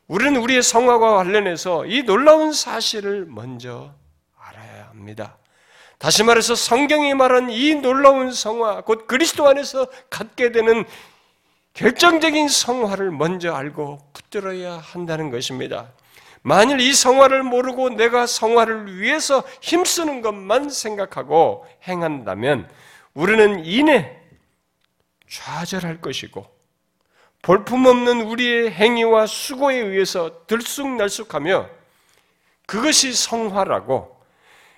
우리는 우리의 성화와 관련해서 이 놀라운 사실을 먼저 알아야 합니다. 다시 말해서 성경이 말한 이 놀라운 성화, 곧 그리스도 안에서 갖게 되는 결정적인 성화를 먼저 알고 붙들어야 한다는 것입니다. 만일 이 성화를 모르고 내가 성화를 위해서 힘쓰는 것만 생각하고 행한다면 우리는 이내 좌절할 것이고 볼품없는 우리의 행위와 수고에 의해서 들쑥날쑥하며 그것이 성화라고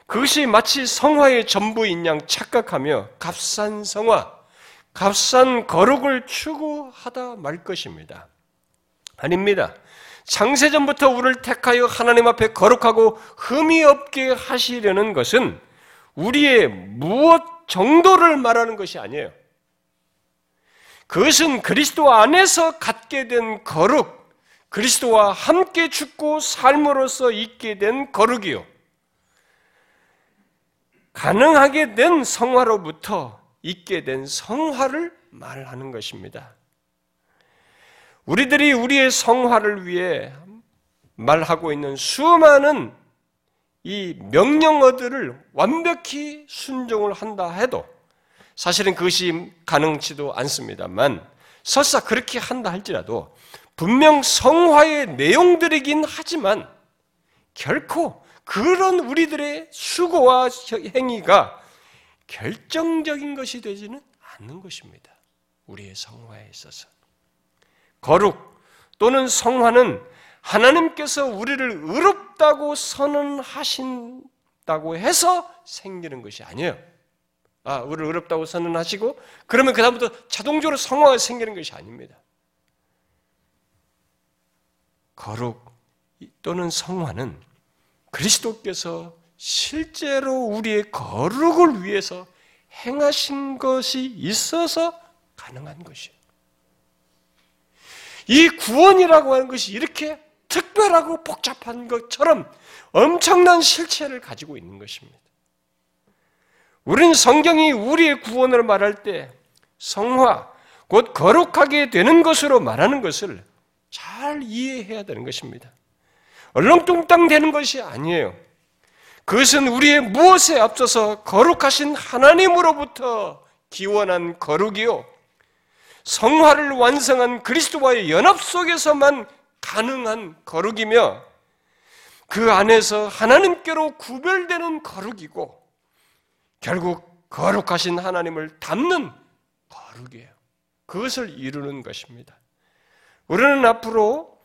그것이 마치 성화의 전부인 양 착각하며 값싼 성화, 값싼 거룩을 추구하다 말 것입니다. 아닙니다. 창세전부터 우리를 택하여 하나님 앞에 거룩하고 흠이 없게 하시려는 것은 우리의 무엇 정도를 말하는 것이 아니에요. 그것은 그리스도 안에서 갖게 된 거룩, 그리스도와 함께 죽고 삶으로서 있게 된 거룩이요. 가능하게 된 성화로부터 있게 된 성화를 말하는 것입니다. 우리들이 우리의 성화를 위해 말하고 있는 수많은 이 명령어들을 완벽히 순종을 한다 해도 사실은 그것이 가능치도 않습니다만 설사 그렇게 한다 할지라도 분명 성화의 내용들이긴 하지만 결코 그런 우리들의 수고와 행위가 결정적인 것이 되지는 않는 것입니다. 우리의 성화에 있어서. 거룩 또는 성화는 하나님께서 우리를 의롭다고 선언하신다고 해서 생기는 것이 아니에요. 아, 우리를 의롭다고 선언하시고 그러면 그다음부터 자동적으로 성화가 생기는 것이 아닙니다. 거룩 또는 성화는 그리스도께서 실제로 우리의 거룩을 위해서 행하신 것이 있어서 가능한 것이에요. 이 구원이라고 하는 것이 이렇게 특별하고 복잡한 것처럼 엄청난 실체를 가지고 있는 것입니다. 우리는 성경이 우리의 구원을 말할 때 성화, 곧 거룩하게 되는 것으로 말하는 것을 잘 이해해야 되는 것입니다. 얼렁뚱땅 되는 것이 아니에요. 그것은 우리의 무엇에 앞서서 거룩하신 하나님으로부터 기원한 거룩이요. 성화를 완성한 그리스도와의 연합 속에서만 가능한 거룩이며 그 안에서 하나님께로 구별되는 거룩이고 결국 거룩하신 하나님을 담는 거룩이에요. 그것을 이루는 것입니다. 우리는 앞으로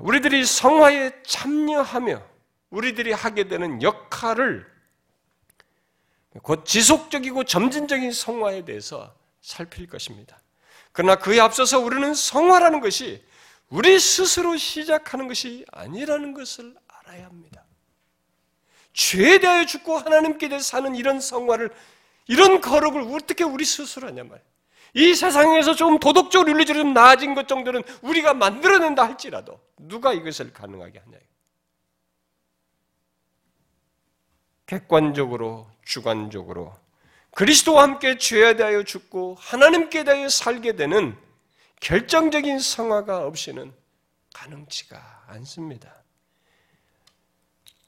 우리들이 성화에 참여하며 우리들이 하게 되는 역할을 곧 지속적이고 점진적인 성화에 대해서 살필 것입니다. 그러나 그에 앞서서 우리는 성화라는 것이 우리 스스로 시작하는 것이 아니라는 것을 알아야 합니다. 죄에 대하여 죽고 하나님께 대해 사는 이런 성화를, 이런 거룩을 어떻게 우리 스스로 하냐 말이에요. 이 세상에서 좀 도덕적으로 윤리적으로 좀 나아진 것 정도는 우리가 만들어낸다 할지라도 누가 이것을 가능하게 하냐. 객관적으로, 주관적으로 그리스도와 함께 죄에 대하여 죽고 하나님께 대하여 살게 되는 결정적인 성화가 없이는 가능치가 않습니다.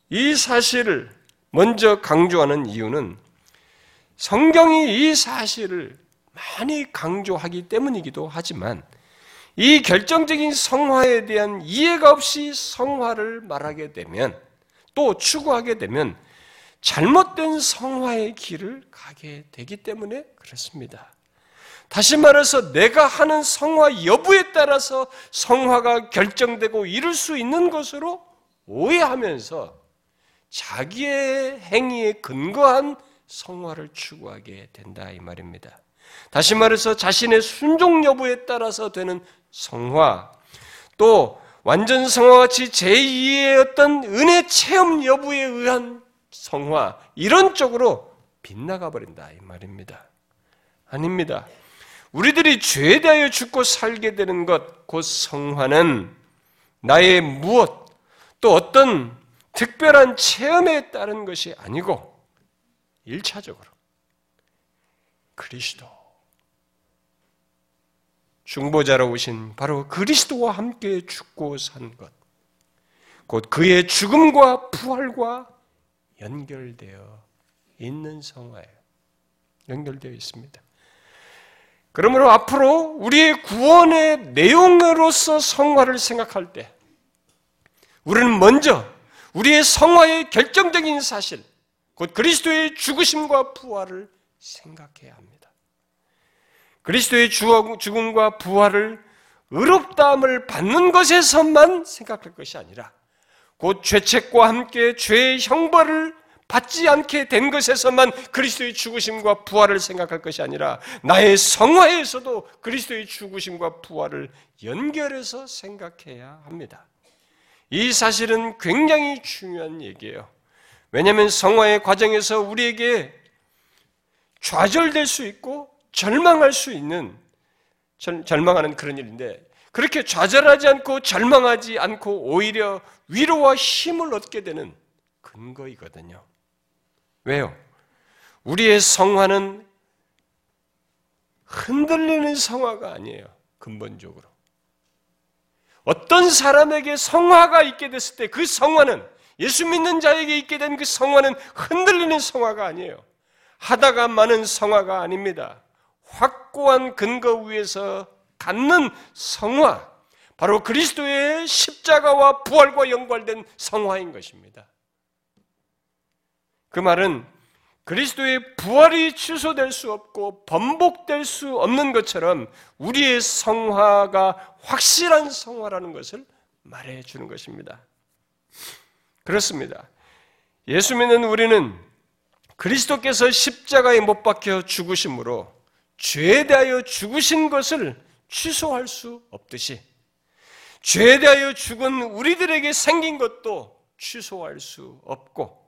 이 사실을 먼저 강조하는 이유는 성경이 이 사실을 많이 강조하기 때문이기도 하지만 이 결정적인 성화에 대한 이해가 없이 성화를 말하게 되면 또 추구하게 되면 잘못된 성화의 길을 가게 되기 때문에 그렇습니다. 다시 말해서 내가 하는 성화 여부에 따라서 성화가 결정되고 이룰 수 있는 것으로 오해하면서 자기의 행위에 근거한 성화를 추구하게 된다 이 말입니다. 다시 말해서 자신의 순종 여부에 따라서 되는 성화, 또 완전 성화 같이 제2의 어떤 은혜 체험 여부에 의한 성화, 이런 쪽으로 빗나가 버린다 이 말입니다. 아닙니다. 우리들이 죄에 대하여 죽고 살게 되는 것, 곧 성화는 나의 무엇, 또 어떤 특별한 체험에 따른 것이 아니고, 일차적으로 그리스도, 중보자로 오신 바로 그리스도와 함께 죽고 산 것, 곧 그의 죽음과 부활과 연결되어 있는 성화예요. 연결되어 있습니다. 그러므로 앞으로 우리의 구원의 내용으로서 성화를 생각할 때 우리는 먼저 우리의 성화의 결정적인 사실, 곧 그리스도의 죽으심과 부활을 생각해야 합니다. 그리스도의 죽음과 부활을 의롭다함을 받는 것에서만 생각할 것이 아니라 곧 죄책과 함께 죄의 형벌을 받지 않게 된 것에서만 그리스도의 죽으심과 부활을 생각할 것이 아니라 나의 성화에서도 그리스도의 죽으심과 부활을 연결해서 생각해야 합니다. 이 사실은 굉장히 중요한 얘기예요. 왜냐하면 성화의 과정에서 우리에게 좌절될 수 있고 절망할 수 있는 절 망하는 그런 일인데 그렇게 좌절하지 않고 절망하지 않고 오히려 위로와 힘을 얻게 되는 근거이거든요. 왜요? 우리의 성화는 흔들리는 성화가 아니에요. 근본적으로. 어떤 사람에게 성화가 있게 됐을 때 그 성화는 예수 믿는 자에게 있게 된 그 성화는 흔들리는 성화가 아니에요. 하다가 많은 성화가 아닙니다. 확고한 근거 위에서 갖는 성화, 바로 그리스도의 십자가와 부활과 연관된 성화인 것입니다. 그 말은 그리스도의 부활이 취소될 수 없고 번복될 수 없는 것처럼 우리의 성화가 확실한 성화라는 것을 말해 주는 것입니다. 그렇습니다. 예수 믿는 우리는 그리스도께서 십자가에 못 박혀 죽으심으로 죄에 대하여 죽으신 것을 취소할 수 없듯이 죄에 대하여 죽은 우리들에게 생긴 것도 취소할 수 없고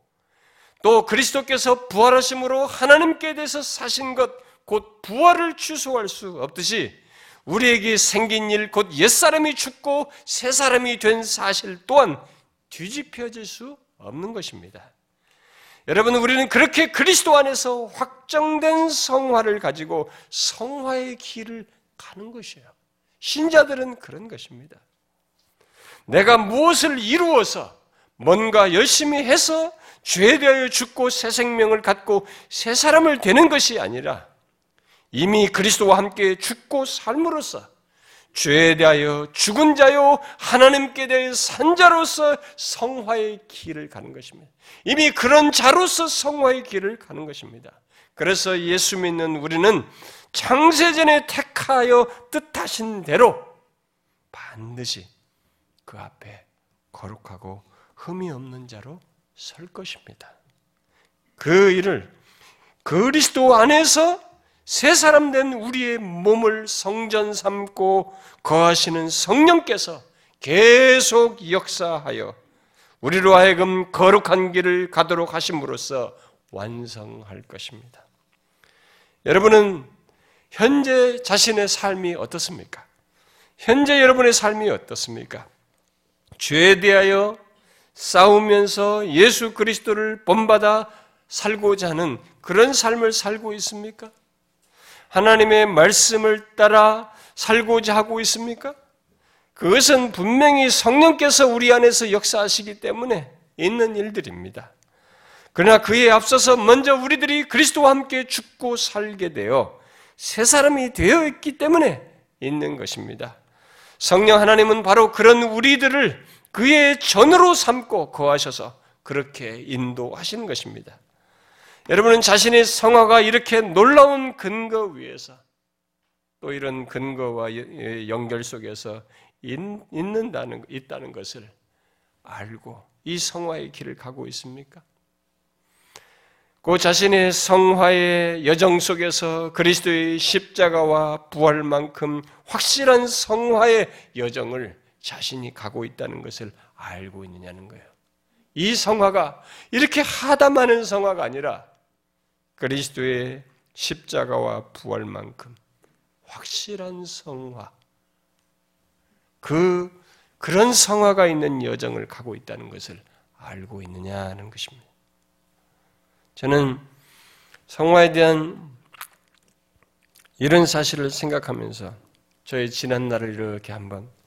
또 그리스도께서 부활하심으로 하나님께 대해서 사신 것, 곧 부활을 취소할 수 없듯이 우리에게 생긴 일, 곧 옛사람이 죽고 새사람이 된 사실 또한 뒤집혀질 수 없는 것입니다. 여러분, 우리는 그렇게 그리스도 안에서 확정된 성화를 가지고 성화의 길을 가는 것이에요. 신자들은 그런 것입니다. 내가 무엇을 이루어서 뭔가 열심히 해서 죄에 대하여 죽고 새 생명을 갖고 새 사람을 되는 것이 아니라 이미 그리스도와 함께 죽고 삶으로써 죄에 대하여 죽은 자요 하나님께 대해 산 자로서 성화의 길을 가는 것입니다. 이미 그런 자로서 성화의 길을 가는 것입니다. 그래서 예수 믿는 우리는 창세전에 택하여 뜻하신 대로 반드시 그 앞에 거룩하고 흠이 없는 자로 설 것입니다. 그 일을 그리스도 안에서 새 사람 된 우리의 몸을 성전 삼고 거하시는 성령께서 계속 역사하여 우리로 하여금 거룩한 길을 가도록 하심으로써 완성할 것입니다. 여러분은 현재 자신의 삶이 어떻습니까? 현재 여러분의 삶이 어떻습니까? 죄에 대하여 싸우면서 예수 그리스도를 본받아 살고자 하는 그런 삶을 살고 있습니까? 하나님의 말씀을 따라 살고자 하고 있습니까? 그것은 분명히 성령께서 우리 안에서 역사하시기 때문에 있는 일들입니다. 그러나 그에 앞서서 먼저 우리들이 그리스도와 함께 죽고 살게 되어 새 사람이 되어 있기 때문에 있는 것입니다. 성령 하나님은 바로 그런 우리들을 그의 전으로 삼고 거하셔서 그렇게 인도하시는 것입니다. 여러분은 자신의 성화가 이렇게 놀라운 근거 위에서 또 이런 근거와 연결 속에서 있는다는, 있다는 것을 알고 이 성화의 길을 가고 있습니까? 그 자신의 성화의 여정 속에서 그리스도의 십자가와 부활만큼 확실한 성화의 여정을 자신이 가고 있다는 것을 알고 있느냐는 거예요. 이 성화가 이렇게 하다 많은 성화가 아니라 그리스도의 십자가와 부활만큼 확실한 성화, 그, 그런 성화가 있는 여정을 가고 있다는 것을 알고 있느냐는 것입니다. 저는 성화에 대한 이런 사실을 생각하면서 저의 지난 날을 이렇게 한번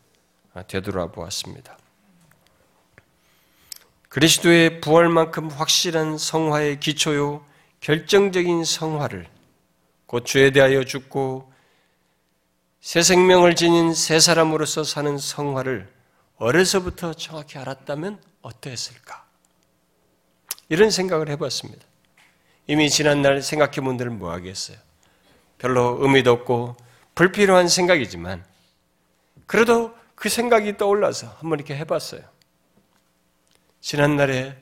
되돌아보았습니다. 그리스도의 부활만큼 확실한 성화의 기초요, 결정적인 성화를 곧 죄에 대하여 죽고 새 생명을 지닌 새 사람으로서 사는 성화를 어려서부터 정확히 알았다면 어떠했을까? 이런 생각을 해봤습니다. 이미 지난날 생각해 본 들은 뭐 하겠어요? 별로 의미도 없고 불필요한 생각이지만 그래도 그 생각이 떠올라서 한번 이렇게 해봤어요. 지난날에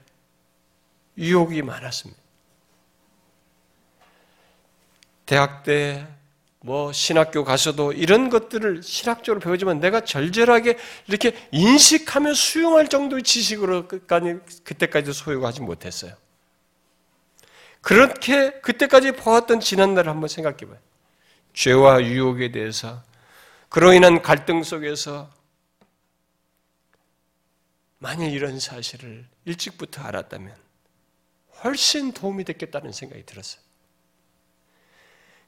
유혹이 많았습니다. 대학 때, 뭐, 신학교 가서도 이런 것들을 신학적으로 배우지만 내가 절절하게 이렇게 인식하며 수용할 정도의 지식으로 끝까지, 그때까지 소유하지 못했어요. 그렇게 그때까지 보았던 지난날을 한번 생각해 봐요. 죄와 유혹에 대해서 그로 인한 갈등 속에서 만일 이런 사실을 일찍부터 알았다면 훨씬 도움이 됐겠다는 생각이 들었어요.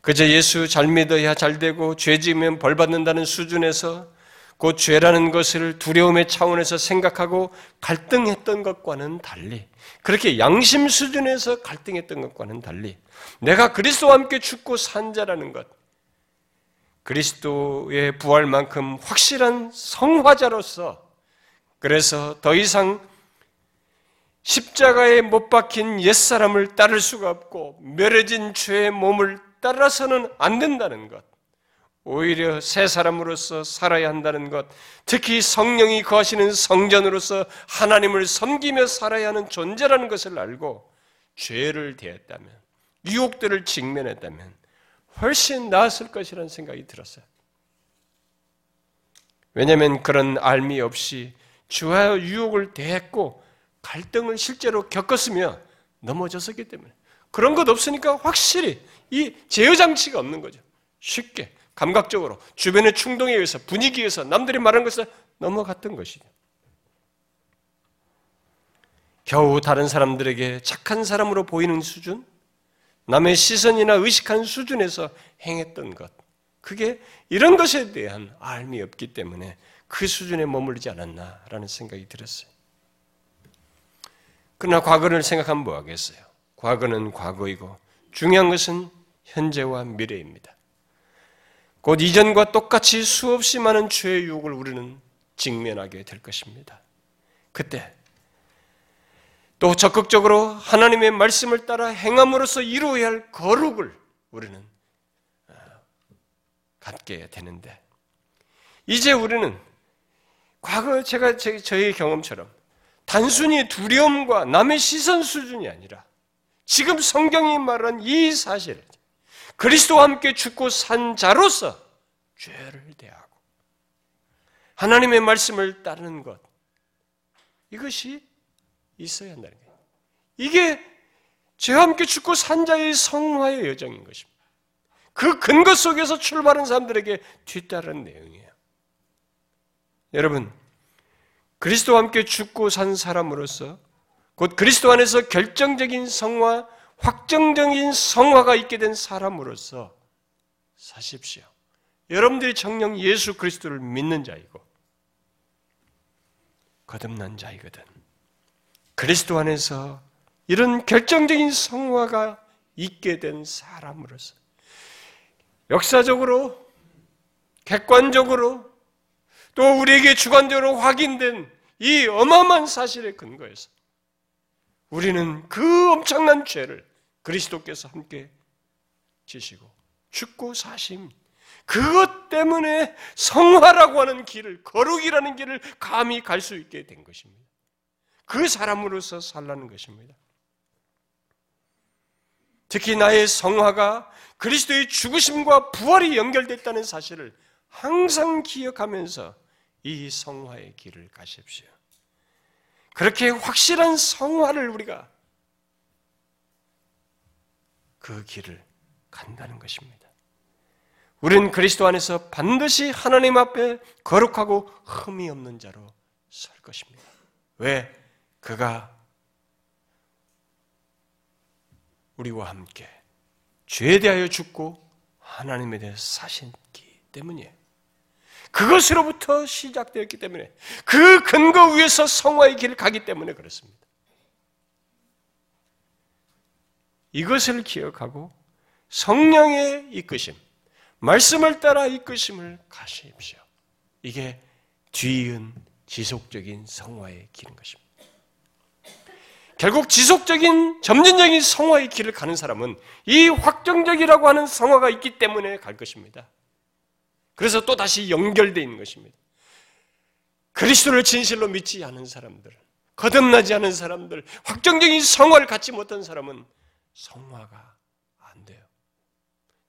그저 예수 잘 믿어야 잘 되고 죄 지으면 벌 받는다는 수준에서 곧 죄라는 것을 두려움의 차원에서 생각하고 갈등했던 것과는 달리 그렇게 양심 수준에서 갈등했던 것과는 달리 내가 그리스도와 함께 죽고 산 자라는 것 그리스도의 부활만큼 확실한 성화자로서 그래서 더 이상 십자가에 못 박힌 옛사람을 따를 수가 없고 멸해진 죄의 몸을 따라서는 안 된다는 것. 오히려 새 사람으로서 살아야 한다는 것, 특히 성령이 거하시는 성전으로서 하나님을 섬기며 살아야 하는 존재라는 것을 알고 죄를 대했다면, 유혹들을 직면했다면 훨씬 나았을 것이라는 생각이 들었어요. 왜냐하면 그런 알미 없이 주와 유혹을 대했고 갈등을 실제로 겪었으며 넘어졌었기 때문에 그런 것 없으니까 확실히 이 제어 장치가 없는 거죠. 쉽게 감각적으로 주변의 충동에 의해서 분위기에 서 남들이 말한 것을 넘어갔던 것이죠. 겨우 다른 사람들에게 착한 사람으로 보이는 수준, 남의 시선이나 의식한 수준에서 행했던 것, 그게 이런 것에 대한 알미 없기 때문에 그 수준에 머물지 않았나라는 생각이 들었어요. 그러나 과거를 생각하면 뭐 하겠어요? 과거는 과거이고 중요한 것은 현재와 미래입니다. 곧 이전과 똑같이 수없이 많은 죄의 유혹을 우리는 직면하게 될 것입니다. 그때 또 적극적으로 하나님의 말씀을 따라 행함으로써 이루어야 할 거룩을 우리는 어, 갖게 되는데 이제 우리는 과거 제가 저의 경험처럼 단순히 두려움과 남의 시선 수준이 아니라 지금 성경이 말한 이 사실, 그리스도와 함께 죽고 산 자로서 죄를 대하고 하나님의 말씀을 따르는 것, 이것이 있어야 한다는 거예요. 이게 죄와 함께 죽고 산 자의 성화의 여정인 것입니다. 그 근거 속에서 출발한 사람들에게 뒤따른 내용이에요. 여러분, 그리스도와 함께 죽고 산 사람으로서 곧 그리스도 안에서 결정적인 성화, 확정적인 성화가 있게 된 사람으로서 사십시오. 여러분들이 정령 예수 그리스도를 믿는 자이고 거듭난 자이거든. 그리스도 안에서 이런 결정적인 성화가 있게 된 사람으로서 역사적으로 객관적으로 또 우리에게 주관적으로 확인된 이 어마어마한 사실에 근거해서 우리는 그 엄청난 죄를 그리스도께서 함께 지시고 죽고 사심 그것 때문에 성화라고 하는 길을 거룩이라는 길을 감히 갈 수 있게 된 것입니다. 그 사람으로서 살라는 것입니다. 특히 나의 성화가 그리스도의 죽으심과 부활이 연결됐다는 사실을 항상 기억하면서 이 성화의 길을 가십시오. 그렇게 확실한 성화를 우리가 그 길을 간다는 것입니다. 우리는 그리스도 안에서 반드시 하나님 앞에 거룩하고 흠이 없는 자로 살 것입니다. 왜? 그가 우리와 함께 죄에 대하여 죽고 하나님에 대해 사신기 때문이에요. 그것으로부터 시작되었기 때문에 그 근거 위에서 성화의 길을 가기 때문에 그렇습니다. 이것을 기억하고 성령의 이끄심, 말씀을 따라 이끄심을 가십시오. 이게 뒤은 지속적인 성화의 길인 것입니다. 결국 지속적인 점진적인 성화의 길을 가는 사람은 이 확정적이라고 하는 성화가 있기 때문에 갈 것입니다. 그래서 또 다시 연결되어 있는 것입니다. 그리스도를 진실로 믿지 않은 사람들은 거듭나지 않은 사람들, 확정적인 성화를 갖지 못한 사람은 성화가 안 돼요.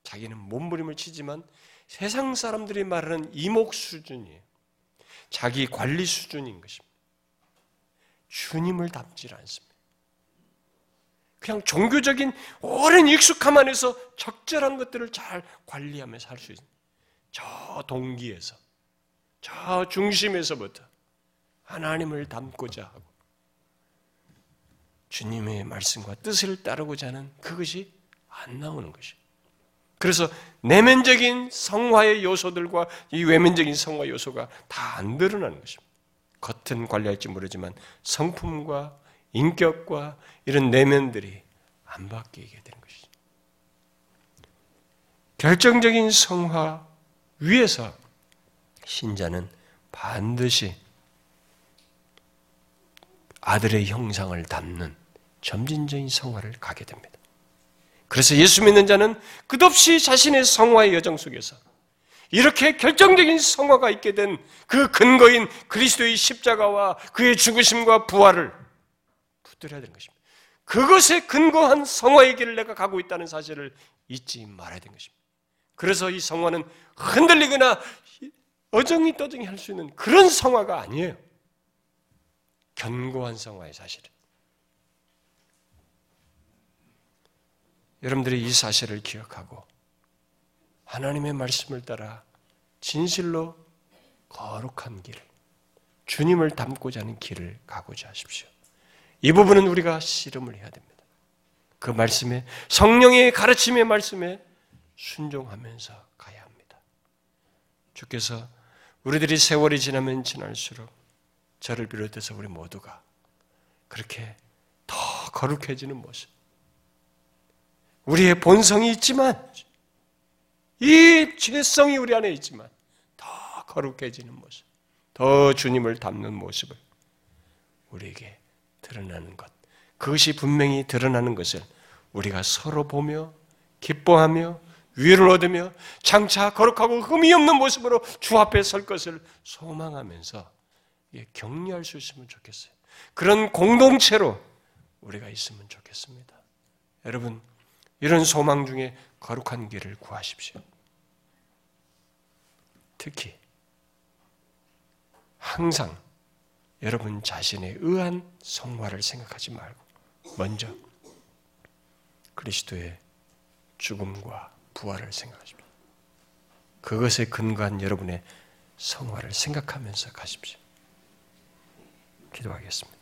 자기는 몸부림을 치지만 세상 사람들이 말하는 이목 수준이에요. 자기 관리 수준인 것입니다. 주님을 닮지 않습니다. 그냥 종교적인 오랜 익숙함 안에서 적절한 것들을 잘 관리하며 살 수 있는 저 동기에서 저 중심에서부터 하나님을 닮고자 하고 주님의 말씀과 뜻을 따르고자 하는 그것이 안 나오는 것이. 그래서 내면적인 성화의 요소들과 이 외면적인 성화 요소가 다 안 드러나는 것입니다. 겉은 관리할지 모르지만 성품과 인격과 이런 내면들이 안 바뀌게 되는 것이죠. 결정적인 성화 위에서 신자는 반드시 아들의 형상을 담는 점진적인 성화를 가게 됩니다. 그래서 예수 믿는 자는 끝없이 자신의 성화의 여정 속에서 이렇게 결정적인 성화가 있게 된 그 근거인 그리스도의 십자가와 그의 죽으심과 부활을 붙들어야 되는 것입니다. 그것에 근거한 성화의 길을 내가 가고 있다는 사실을 잊지 말아야 되는 것입니다. 그래서 이 성화는 흔들리거나 어정이 떠정이 할 수 있는 그런 성화가 아니에요. 견고한 성화의 사실은. 여러분들이 이 사실을 기억하고 하나님의 말씀을 따라 진실로 거룩한 길, 주님을 닮고자 하는 길을 가고자 하십시오. 이 부분은 우리가 씨름을 해야 됩니다. 그 말씀에 성령의 가르침의 말씀에 순종하면서 가야 합니다. 주께서 우리들이 세월이 지나면 지날수록 저를 비롯해서 우리 모두가 그렇게 더 거룩해지는 모습, 우리의 본성이 있지만 이 죄성이 우리 안에 있지만 더 거룩해지는 모습, 더 주님을 닮는 모습을 우리에게 드러나는 것. 그것이 분명히 드러나는 것을 우리가 서로 보며 기뻐하며 위를 얻으며 장차 거룩하고 흠이 없는 모습으로 주 앞에 설 것을 소망하면서 격려할 수 있으면 좋겠어요. 그런 공동체로 우리가 있으면 좋겠습니다. 여러분, 이런 소망 중에 거룩한 길을 구하십시오. 특히 항상 여러분 자신의 의한 성화를 생각하지 말고 먼저 그리스도의 죽음과 부활을 생각하십시오. 그것에 근거한 여러분의 성화를 생각하면서 가십시오. 기도하겠습니다.